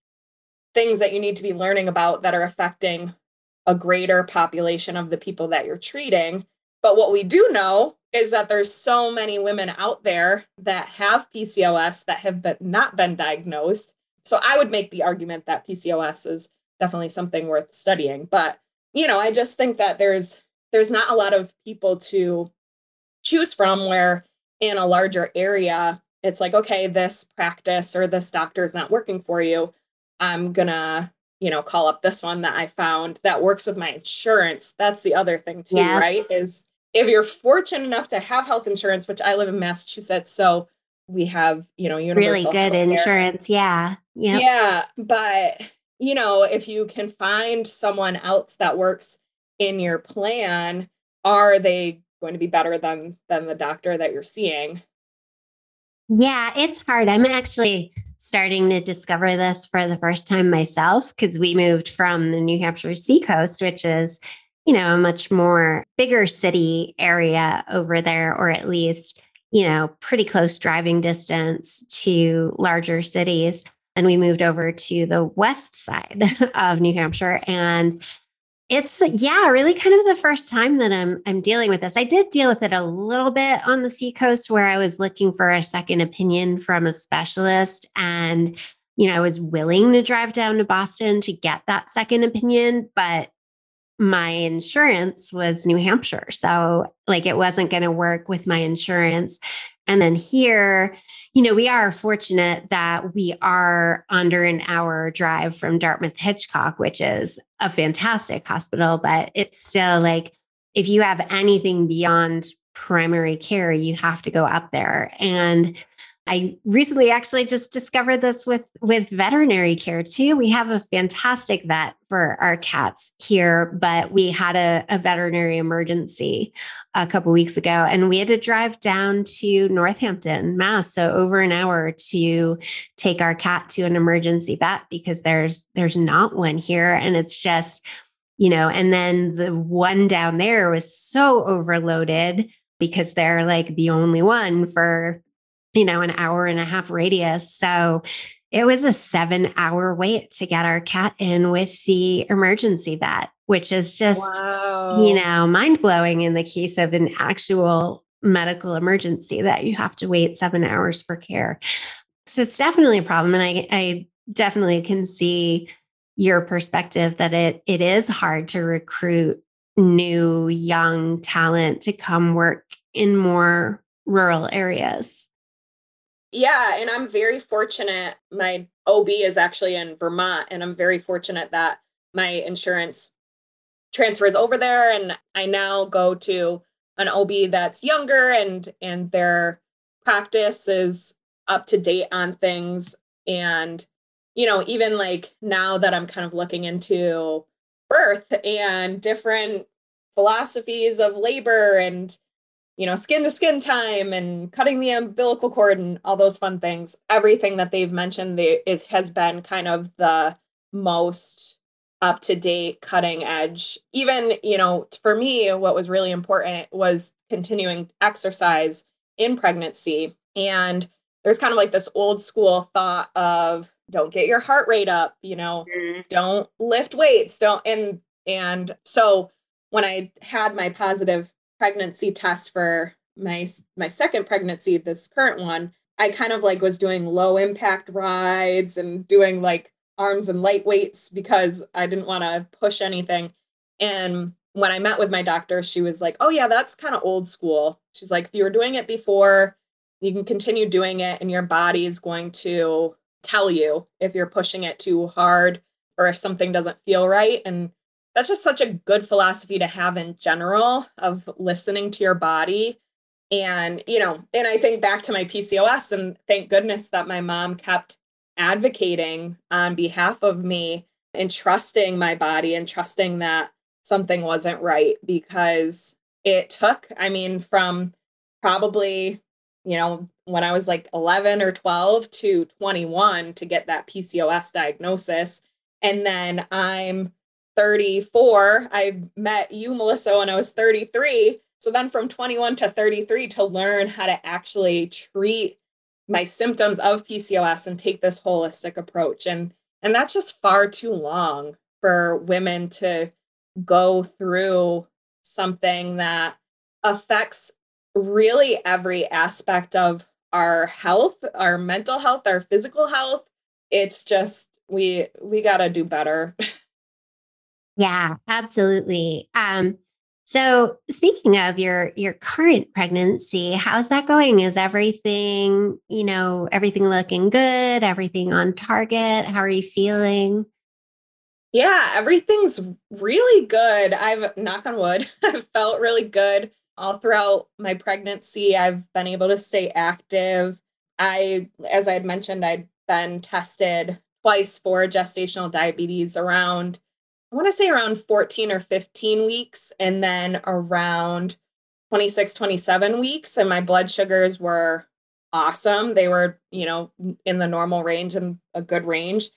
things that you need to be learning about that are affecting a greater population of the people that you're treating. But what we do know is that there's so many women out there that have PCOS that have been, not been diagnosed. So I would make the argument that PCOS is definitely something worth studying. But you know, I just think that there's there's not a lot of people to choose from where in a larger area it's like okay this practice or this doctor is not working for you i'm gonna you know call up this one that i found that works with my insurance that's the other thing too yeah. right is if you're fortunate enough to have health insurance which i live in massachusetts so we have you know universal really good insurance yeah yeah yeah but you know if you can find someone else that works in your plan are they going to be better than than the doctor that you're seeing yeah, it's hard. I'm actually starting to discover this for the first time myself because we moved from the New Hampshire seacoast, which is, you know, a much more bigger city area over there, or at least, you know, pretty close driving distance to larger cities. And we moved over to the west side of New Hampshire. And it's yeah, really kind of the first time that I'm I'm dealing with this. I did deal with it a little bit on the seacoast where I was looking for a second opinion from a specialist and you know, I was willing to drive down to Boston to get that second opinion, but my insurance was New Hampshire. So, like, it wasn't going to work with my insurance. And then here, you know, we are fortunate that we are under an hour drive from Dartmouth Hitchcock, which is a fantastic hospital, but it's still like if you have anything beyond primary care, you have to go up there. And I recently actually just discovered this with with veterinary care too. We have a fantastic vet for our cats here, but we had a, a veterinary emergency a couple weeks ago, and we had to drive down to Northampton, Mass, so over an hour to take our cat to an emergency vet because there's there's not one here, and it's just you know. And then the one down there was so overloaded because they're like the only one for you know, an hour and a half radius. So it was a seven hour wait to get our cat in with the emergency vet, which is just, wow. you know, mind blowing in the case of an actual medical emergency that you have to wait seven hours for care. So it's definitely a problem. And I, I definitely can see your perspective that it it is hard to recruit new young talent to come work in more rural areas. Yeah, and I'm very fortunate. My OB is actually in Vermont, and I'm very fortunate that my insurance transfers over there, and I now go to an OB that's younger, and and their practice is up to date on things, and you know, even like now that I'm kind of looking into birth and different philosophies of labor and you know, skin to skin time and cutting the umbilical cord and all those fun things. Everything that they've mentioned, they, it has been kind of the most up to date, cutting edge. Even, you know, for me, what was really important was continuing exercise in pregnancy. And there's kind of like this old school thought of don't get your heart rate up, you know, mm-hmm. don't lift weights, don't. And, and so when I had my positive pregnancy test for my my second pregnancy, this current one, I kind of like was doing low impact rides and doing like arms and light weights because I didn't want to push anything. And when I met with my doctor, she was like, Oh, yeah, that's kind of old school. She's like, If you were doing it before, you can continue doing it, and your body is going to tell you if you're pushing it too hard or if something doesn't feel right. And that's just such a good philosophy to have in general of listening to your body. And, you know, and I think back to my PCOS, and thank goodness that my mom kept advocating on behalf of me and trusting my body and trusting that something wasn't right because it took, I mean, from probably, you know, when I was like 11 or 12 to 21 to get that PCOS diagnosis. And then I'm 34. I met you, Melissa, when I was 33. So then from 21 to 33 to learn how to actually treat my symptoms of PCOS and take this holistic approach. And and that's just far too long for women to go through something that affects really every aspect of our health, our mental health, our physical health. It's just we we got to do better. yeah, absolutely. Um so speaking of your your current pregnancy, how's that going? Is everything, you know, everything looking good? Everything on target? How are you feeling? Yeah, everything's really good. I've knock on wood, I've felt really good all throughout my pregnancy. I've been able to stay active. I as I had mentioned, I'd been tested twice for gestational diabetes around I want to say around 14 or 15 weeks, and then around 26, 27 weeks. And my blood sugars were awesome. They were, you know, in the normal range and a good range.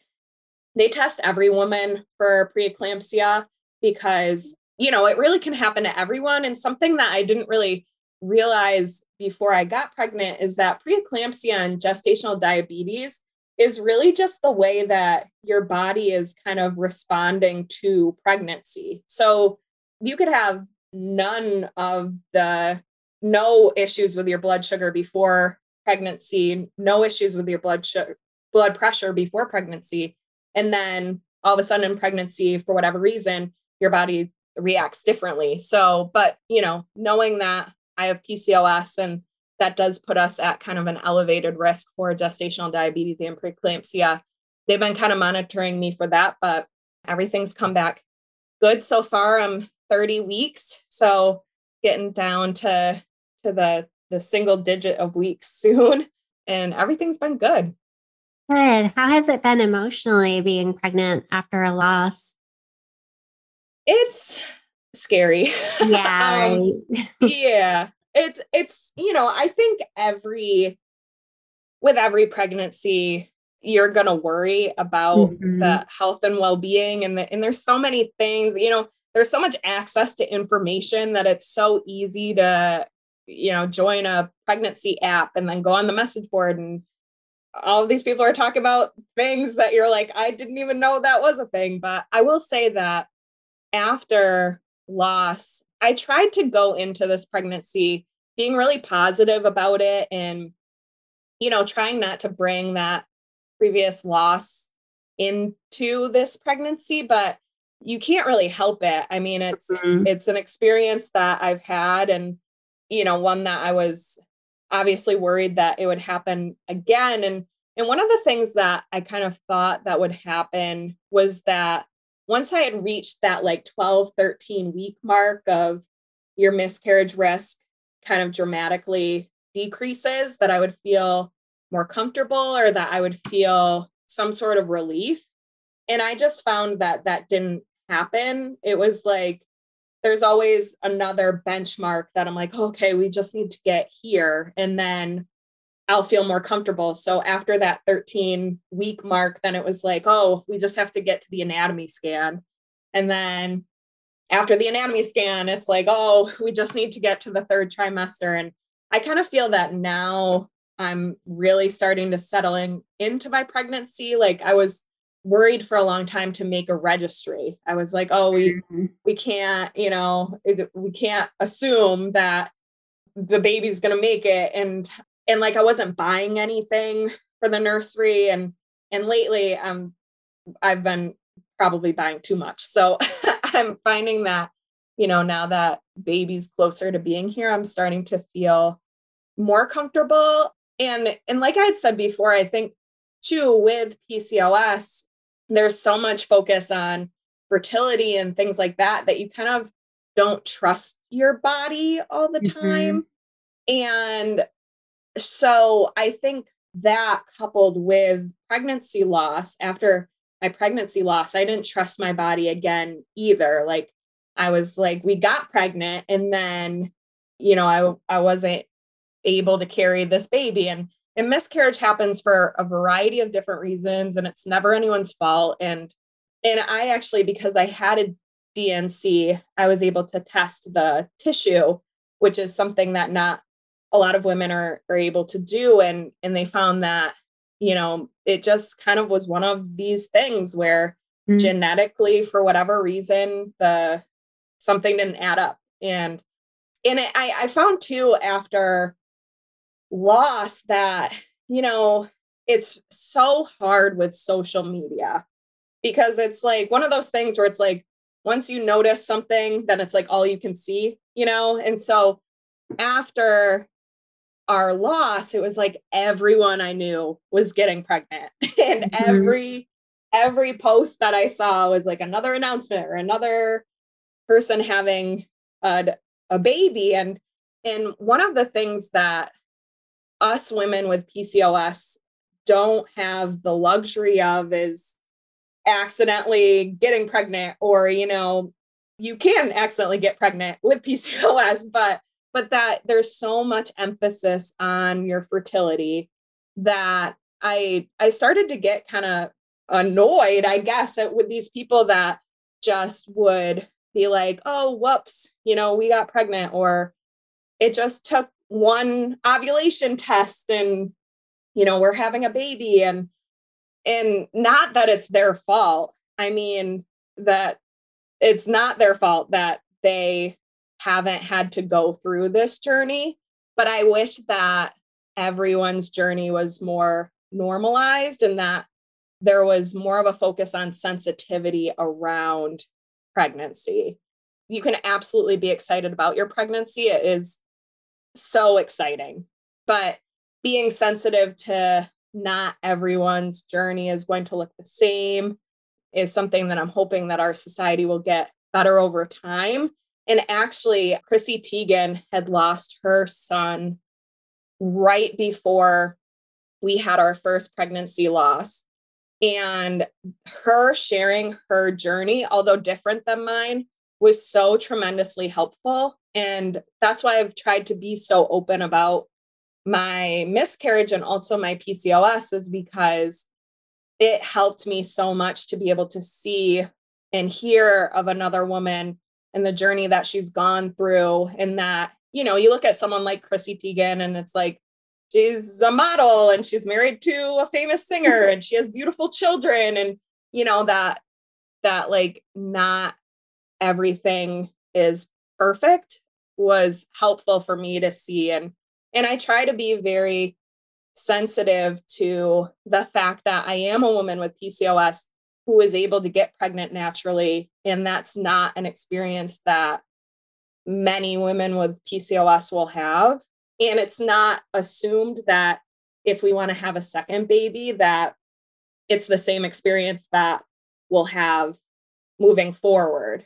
They test every woman for preeclampsia because, you know, it really can happen to everyone. And something that I didn't really realize before I got pregnant is that preeclampsia and gestational diabetes is really just the way that your body is kind of responding to pregnancy. So you could have none of the no issues with your blood sugar before pregnancy, no issues with your blood sugar, blood pressure before pregnancy, and then all of a sudden in pregnancy for whatever reason your body reacts differently. So, but you know, knowing that I have PCOS and that does put us at kind of an elevated risk for gestational diabetes and preeclampsia. They've been kind of monitoring me for that, but everything's come back good so far. I'm 30 weeks, so getting down to to the the single digit of weeks soon, and everything's been good. Good. How has it been emotionally being pregnant after a loss? It's scary. Yeah. um, yeah it's it's you know i think every with every pregnancy you're going to worry about mm-hmm. the health and well-being and the, and there's so many things you know there's so much access to information that it's so easy to you know join a pregnancy app and then go on the message board and all of these people are talking about things that you're like i didn't even know that was a thing but i will say that after loss I tried to go into this pregnancy being really positive about it and, you know, trying not to bring that previous loss into this pregnancy, but you can't really help it. I mean, it's mm-hmm. it's an experience that I've had and you know, one that I was obviously worried that it would happen again and and one of the things that I kind of thought that would happen was that once I had reached that like 12, 13 week mark of your miscarriage risk kind of dramatically decreases, that I would feel more comfortable or that I would feel some sort of relief. And I just found that that didn't happen. It was like, there's always another benchmark that I'm like, okay, we just need to get here. And then I'll feel more comfortable. So after that 13 week mark, then it was like, oh, we just have to get to the anatomy scan. And then after the anatomy scan, it's like, oh, we just need to get to the third trimester. And I kind of feel that now I'm really starting to settle in into my pregnancy. Like I was worried for a long time to make a registry. I was like, oh, we mm-hmm. we can't, you know, we can't assume that the baby's going to make it and and like I wasn't buying anything for the nursery and and lately um I've been probably buying too much. So I'm finding that you know, now that baby's closer to being here, I'm starting to feel more comfortable. And and like I had said before, I think too with PCOS, there's so much focus on fertility and things like that that you kind of don't trust your body all the mm-hmm. time. And so I think that coupled with pregnancy loss after my pregnancy loss, I didn't trust my body again either. Like I was like, we got pregnant and then, you know, I I wasn't able to carry this baby. And and miscarriage happens for a variety of different reasons and it's never anyone's fault. And and I actually, because I had a DNC, I was able to test the tissue, which is something that not a lot of women are, are able to do. And, and they found that, you know, it just kind of was one of these things where mm-hmm. genetically, for whatever reason, the something didn't add up. And and it, I, I found too after loss that, you know, it's so hard with social media because it's like one of those things where it's like once you notice something, then it's like all you can see, you know? And so after our loss, it was like everyone I knew was getting pregnant. and mm-hmm. every every post that I saw was like another announcement or another person having a, a baby. And and one of the things that us women with PCOS don't have the luxury of is accidentally getting pregnant or you know you can accidentally get pregnant with PCOS but but that there's so much emphasis on your fertility that I I started to get kind of annoyed I guess at, with these people that just would be like oh whoops you know we got pregnant or it just took one ovulation test and you know we're having a baby and and not that it's their fault. I mean that it's not their fault that they haven't had to go through this journey but i wish that everyone's journey was more normalized and that there was more of a focus on sensitivity around pregnancy. You can absolutely be excited about your pregnancy. It is so exciting. But being sensitive to not everyone's journey is going to look the same is something that I'm hoping that our society will get better over time. And actually, Chrissy Teigen had lost her son right before we had our first pregnancy loss. And her sharing her journey, although different than mine, was so tremendously helpful. And that's why I've tried to be so open about my miscarriage and also my PCOS is because it helped me so much to be able to see and hear of another woman and the journey that she's gone through. And that, you know, you look at someone like Chrissy Teigen and it's like, she's a model and she's married to a famous singer and she has beautiful children. And, you know, that, that like not everything is perfect was helpful for me to see. And and I try to be very sensitive to the fact that I am a woman with PCOS who is able to get pregnant naturally. And that's not an experience that many women with PCOS will have. And it's not assumed that if we want to have a second baby, that it's the same experience that we'll have moving forward.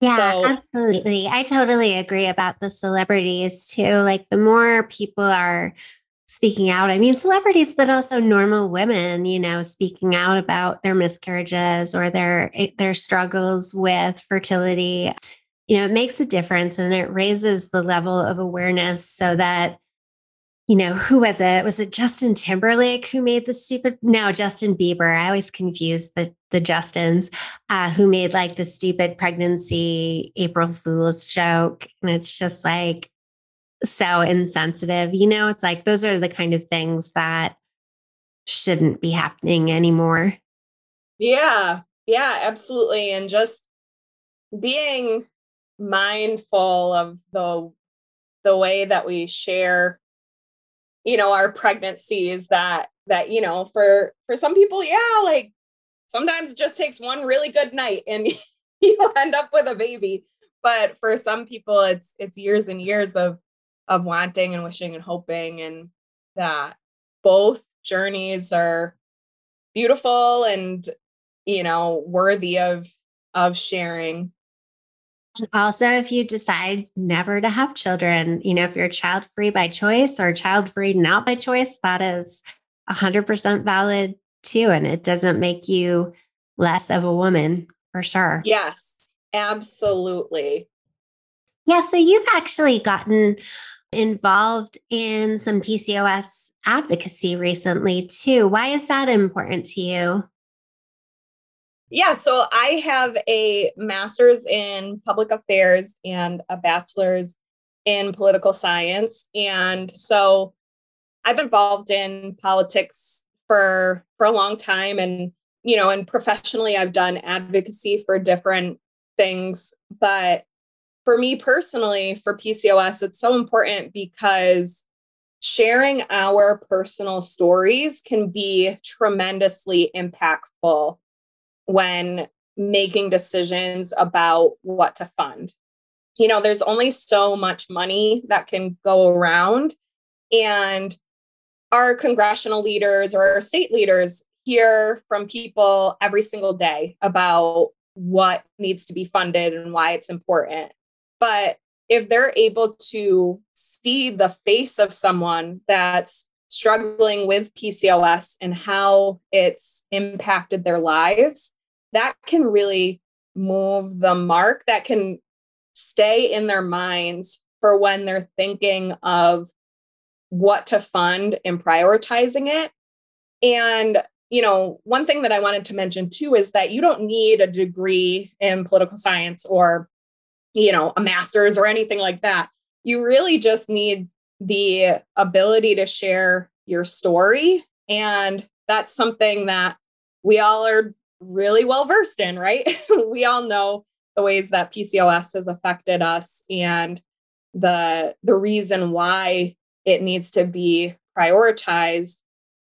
Yeah, so, absolutely. I totally agree about the celebrities too. Like the more people are speaking out, I mean, celebrities, but also normal women, you know, speaking out about their miscarriages or their eh, their struggles with fertility. You know, it makes a difference and it raises the level of awareness so that you know, who was it? Was it Justin Timberlake who made the stupid? No, Justin Bieber. I always confuse the the Justins uh, who made like the stupid pregnancy April Fool's joke, and it's just like so insensitive. You know, it's like those are the kind of things that shouldn't be happening anymore. Yeah, yeah, absolutely, and just being mindful of the the way that we share you know our pregnancies that that you know for for some people yeah like sometimes it just takes one really good night and you end up with a baby but for some people it's it's years and years of of wanting and wishing and hoping and that both journeys are beautiful and you know worthy of of sharing. And also if you decide never to have children you know if you're child free by choice or child free not by choice that is 100% valid too and it doesn't make you less of a woman for sure. Yes absolutely. Yeah so you've actually gotten involved in some PCOS advocacy recently too. Why is that important to you? Yeah, so I have a master's in public affairs and a bachelor's in political science. And so I've been involved in politics for for a long time and you know and professionally I've done advocacy for different things but for me personally, for PCOS, it's so important because sharing our personal stories can be tremendously impactful when making decisions about what to fund. You know, there's only so much money that can go around. And our congressional leaders or our state leaders hear from people every single day about what needs to be funded and why it's important. But if they're able to see the face of someone that's struggling with PCOS and how it's impacted their lives, that can really move the mark, that can stay in their minds for when they're thinking of what to fund and prioritizing it. And, you know, one thing that I wanted to mention too is that you don't need a degree in political science or you know, a master's or anything like that. You really just need the ability to share your story. And that's something that we all are really well versed in, right? we all know the ways that PCOS has affected us and the the reason why it needs to be prioritized.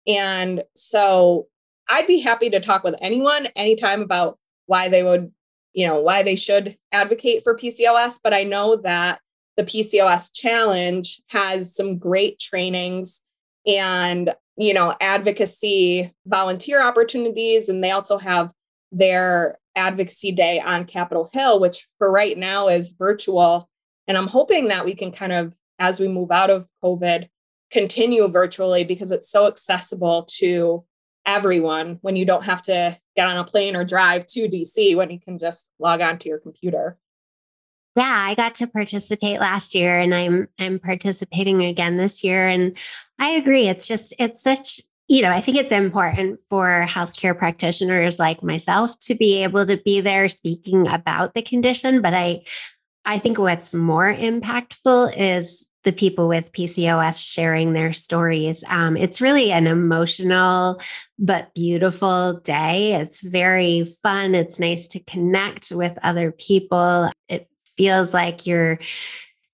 And so I'd be happy to talk with anyone anytime about why they would you know why they should advocate for PCOS, but I know that the PCOS challenge has some great trainings and you know advocacy volunteer opportunities and they also have their advocacy day on Capitol Hill which for right now is virtual. And I'm hoping that we can kind of as we move out of covid continue virtually because it's so accessible to everyone when you don't have to get on a plane or drive to DC when you can just log on to your computer. Yeah, I got to participate last year and I'm I'm participating again this year and I agree it's just it's such you know, I think it's important for healthcare practitioners like myself to be able to be there speaking about the condition, but I I think what's more impactful is the people with PCOS sharing their stories. Um, it's really an emotional but beautiful day. It's very fun. It's nice to connect with other people. It feels like you're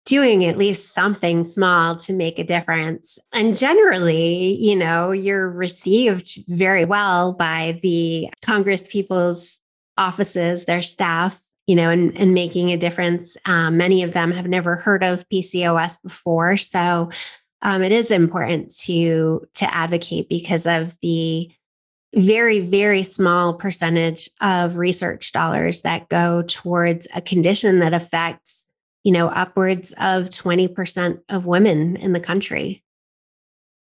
doing at least something small to make a difference. And generally, you know, you're received very well by the Congress people's offices, their staff you know, and, and making a difference. Um, many of them have never heard of PCOS before. So um, it is important to to advocate because of the very very small percentage of research dollars that go towards a condition that affects you know upwards of 20% of women in the country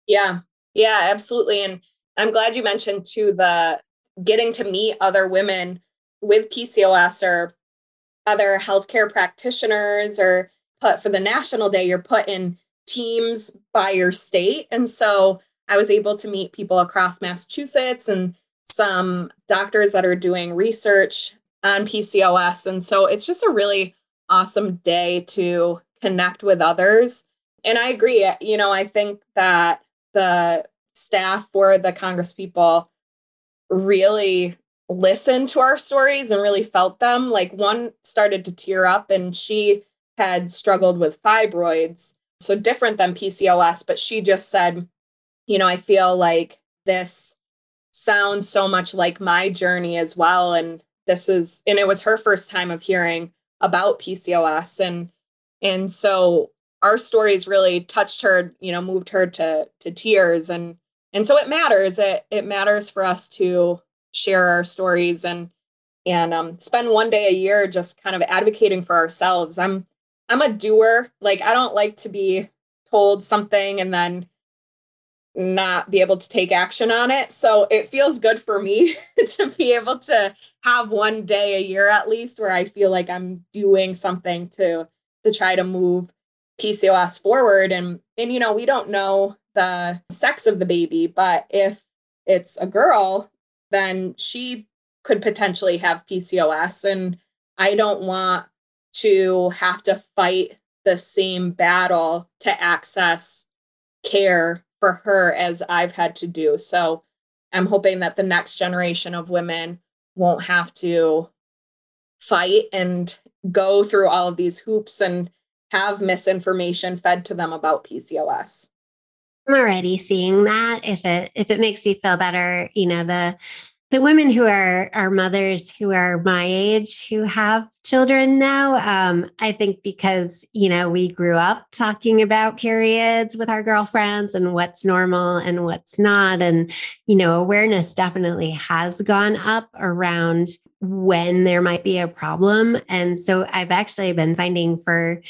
yeah yeah absolutely and i'm glad you mentioned too the getting to meet other women with pcos or other healthcare practitioners or put for the national day, you're put in teams by your state. And so I was able to meet people across Massachusetts and some doctors that are doing research on PCOS. And so it's just a really awesome day to connect with others. And I agree, eh, you know, I think that the staff for the Congress people really listened to our stories and really felt them. Like one started to tear up and she had struggled with fibroids, so different than PCOS, but she just said, you know, I feel like this sounds so much like my journey as well. And this is, and it was her first time of hearing about PCOS and and so our stories really touched her, you know, moved her to to tears and and so it matters. It it matters for us to share our stories and and um, spend one day a year just kind of advocating for ourselves. I'm I'm a doer. Like I don't like to be told something and then not be able to take action on it. So it feels good for me to be able to have one day a year at least where I feel like I'm doing something to to try to move PCOS forward and and you know, we don't know the sex of the baby, but if it's a girl, then she could potentially have PCOS and I don't want to have to fight the same battle to access care for her as I've had to do. So I'm hoping that the next generation of women won't have to fight and go through all of these hoops and have misinformation fed to them about PCOS. I'm already seeing that. If it if it makes you feel better, you know, the the women who are are mothers who are my age who have children now um, i think because you know we grew up talking about periods with our girlfriends and what's normal and what's not and you know awareness definitely has gone up around when there might be a problem and so i've actually been finding for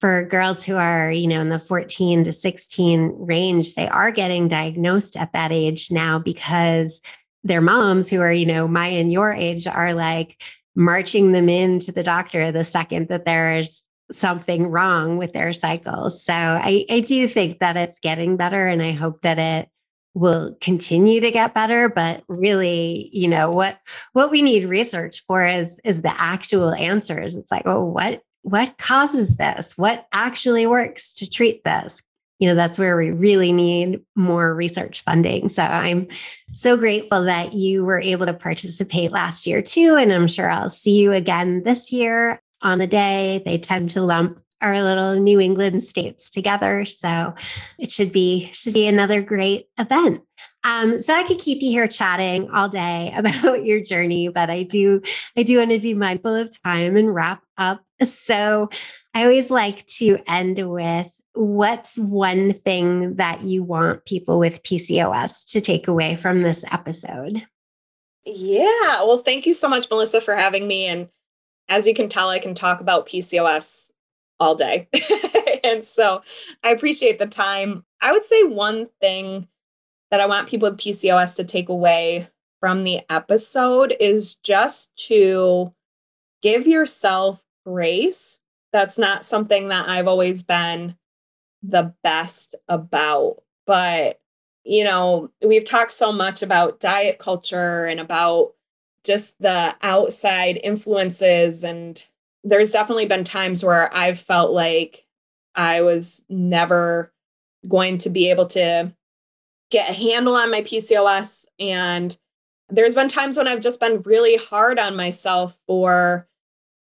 for girls who are, you know, in the 14 to 16 range, they are getting diagnosed at that age now because their moms who are, you know, my and your age are like marching them into the doctor the second that there's something wrong with their cycles. So I, I do think that it's getting better and I hope that it will continue to get better but really you know what what we need research for is is the actual answers it's like oh what what causes this? What actually works to treat this? You know that's where we really need more research funding. So i'm so grateful that you were able to participate last year too and i'm sure i'll see you again this year on the day. They tend to lump our little new england states together so it should be should be another great event um, so i could keep you here chatting all day about your journey but i do i do want to be mindful of time and wrap up so i always like to end with what's one thing that you want people with PCOS to take away from this episode? Yeah. Well, thank you so much, Melissa, for having me. And as you can tell, I can talk about PCOS all day. and so I appreciate the time. I would say one thing that I want people with PCOS to take away from the episode is just to give yourself grace. That's not something that I've always been the best about. But, you know, we've talked so much about diet culture and about just the outside influences. And there's definitely been times where I've felt like I was never going to be able to get a handle on my PCOS. And there's been times when I've just been really hard on myself for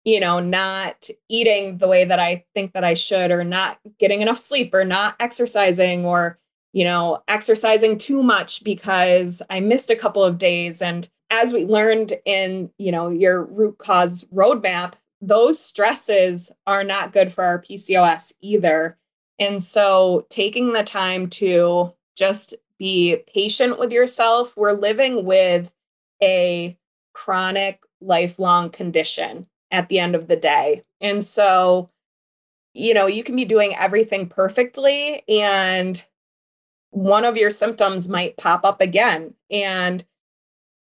you know, not eating the way that I think that I should, or not getting enough sleep, or not exercising, or, you know, exercising too much because I missed a couple of days. And as we learned in, you know, your root cause roadmap, those stresses are not good for our PCOS either. And so taking the time to just be patient with yourself, we're living with a chronic lifelong condition at the end of the day. And so, you know, you can be doing everything perfectly and one of your symptoms might pop up again and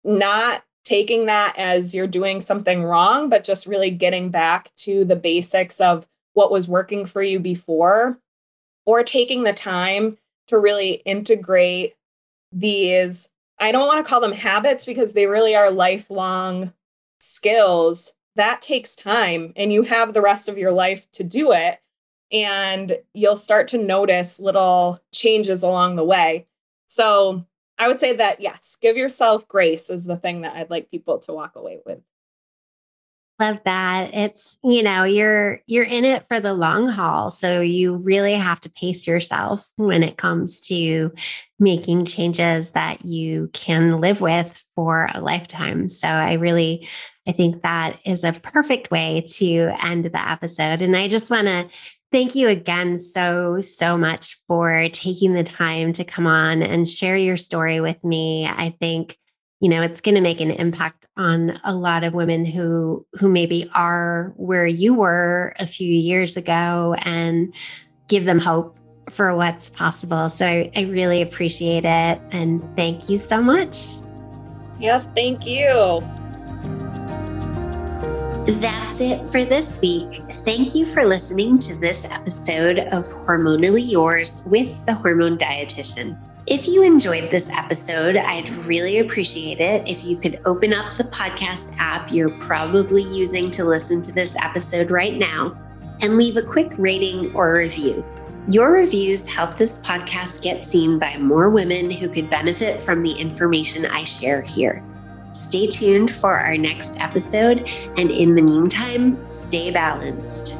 not taking that as you're doing something wrong, but just really getting back to the basics of what was working for you before, or taking the time to really integrate these. I don't want to call them habits because they really are lifelong skills that takes time and you have the rest of your life to do it. And you'll start to notice little changes along the way. So I would say that, yes, give yourself grace is the thing that I'd like people to walk away with. Love that. It's, you know, you're you're in it for the long haul, so you really have to pace yourself when it comes to making changes that you can live with for a lifetime. So I really I think that is a perfect way to end the episode. And I just want to thank you again so, so much for taking the time to come on and share your story with me. I think you know it's going to make an impact on a lot of women who who maybe are where you were a few years ago and give them hope for what's possible. So I, I really appreciate it and thank you so much. Yes thank you that's it for this week. Thank you for listening to this episode of Hormonally Yours with the Hormone Dietitian. If you enjoyed this episode, I'd really appreciate it if you could open up the podcast app you're probably using to listen to this episode right now and leave a quick rating or review. Your reviews help this podcast get seen by more women who could benefit from the information I share here. Stay tuned for our next episode, and in the meantime, stay balanced.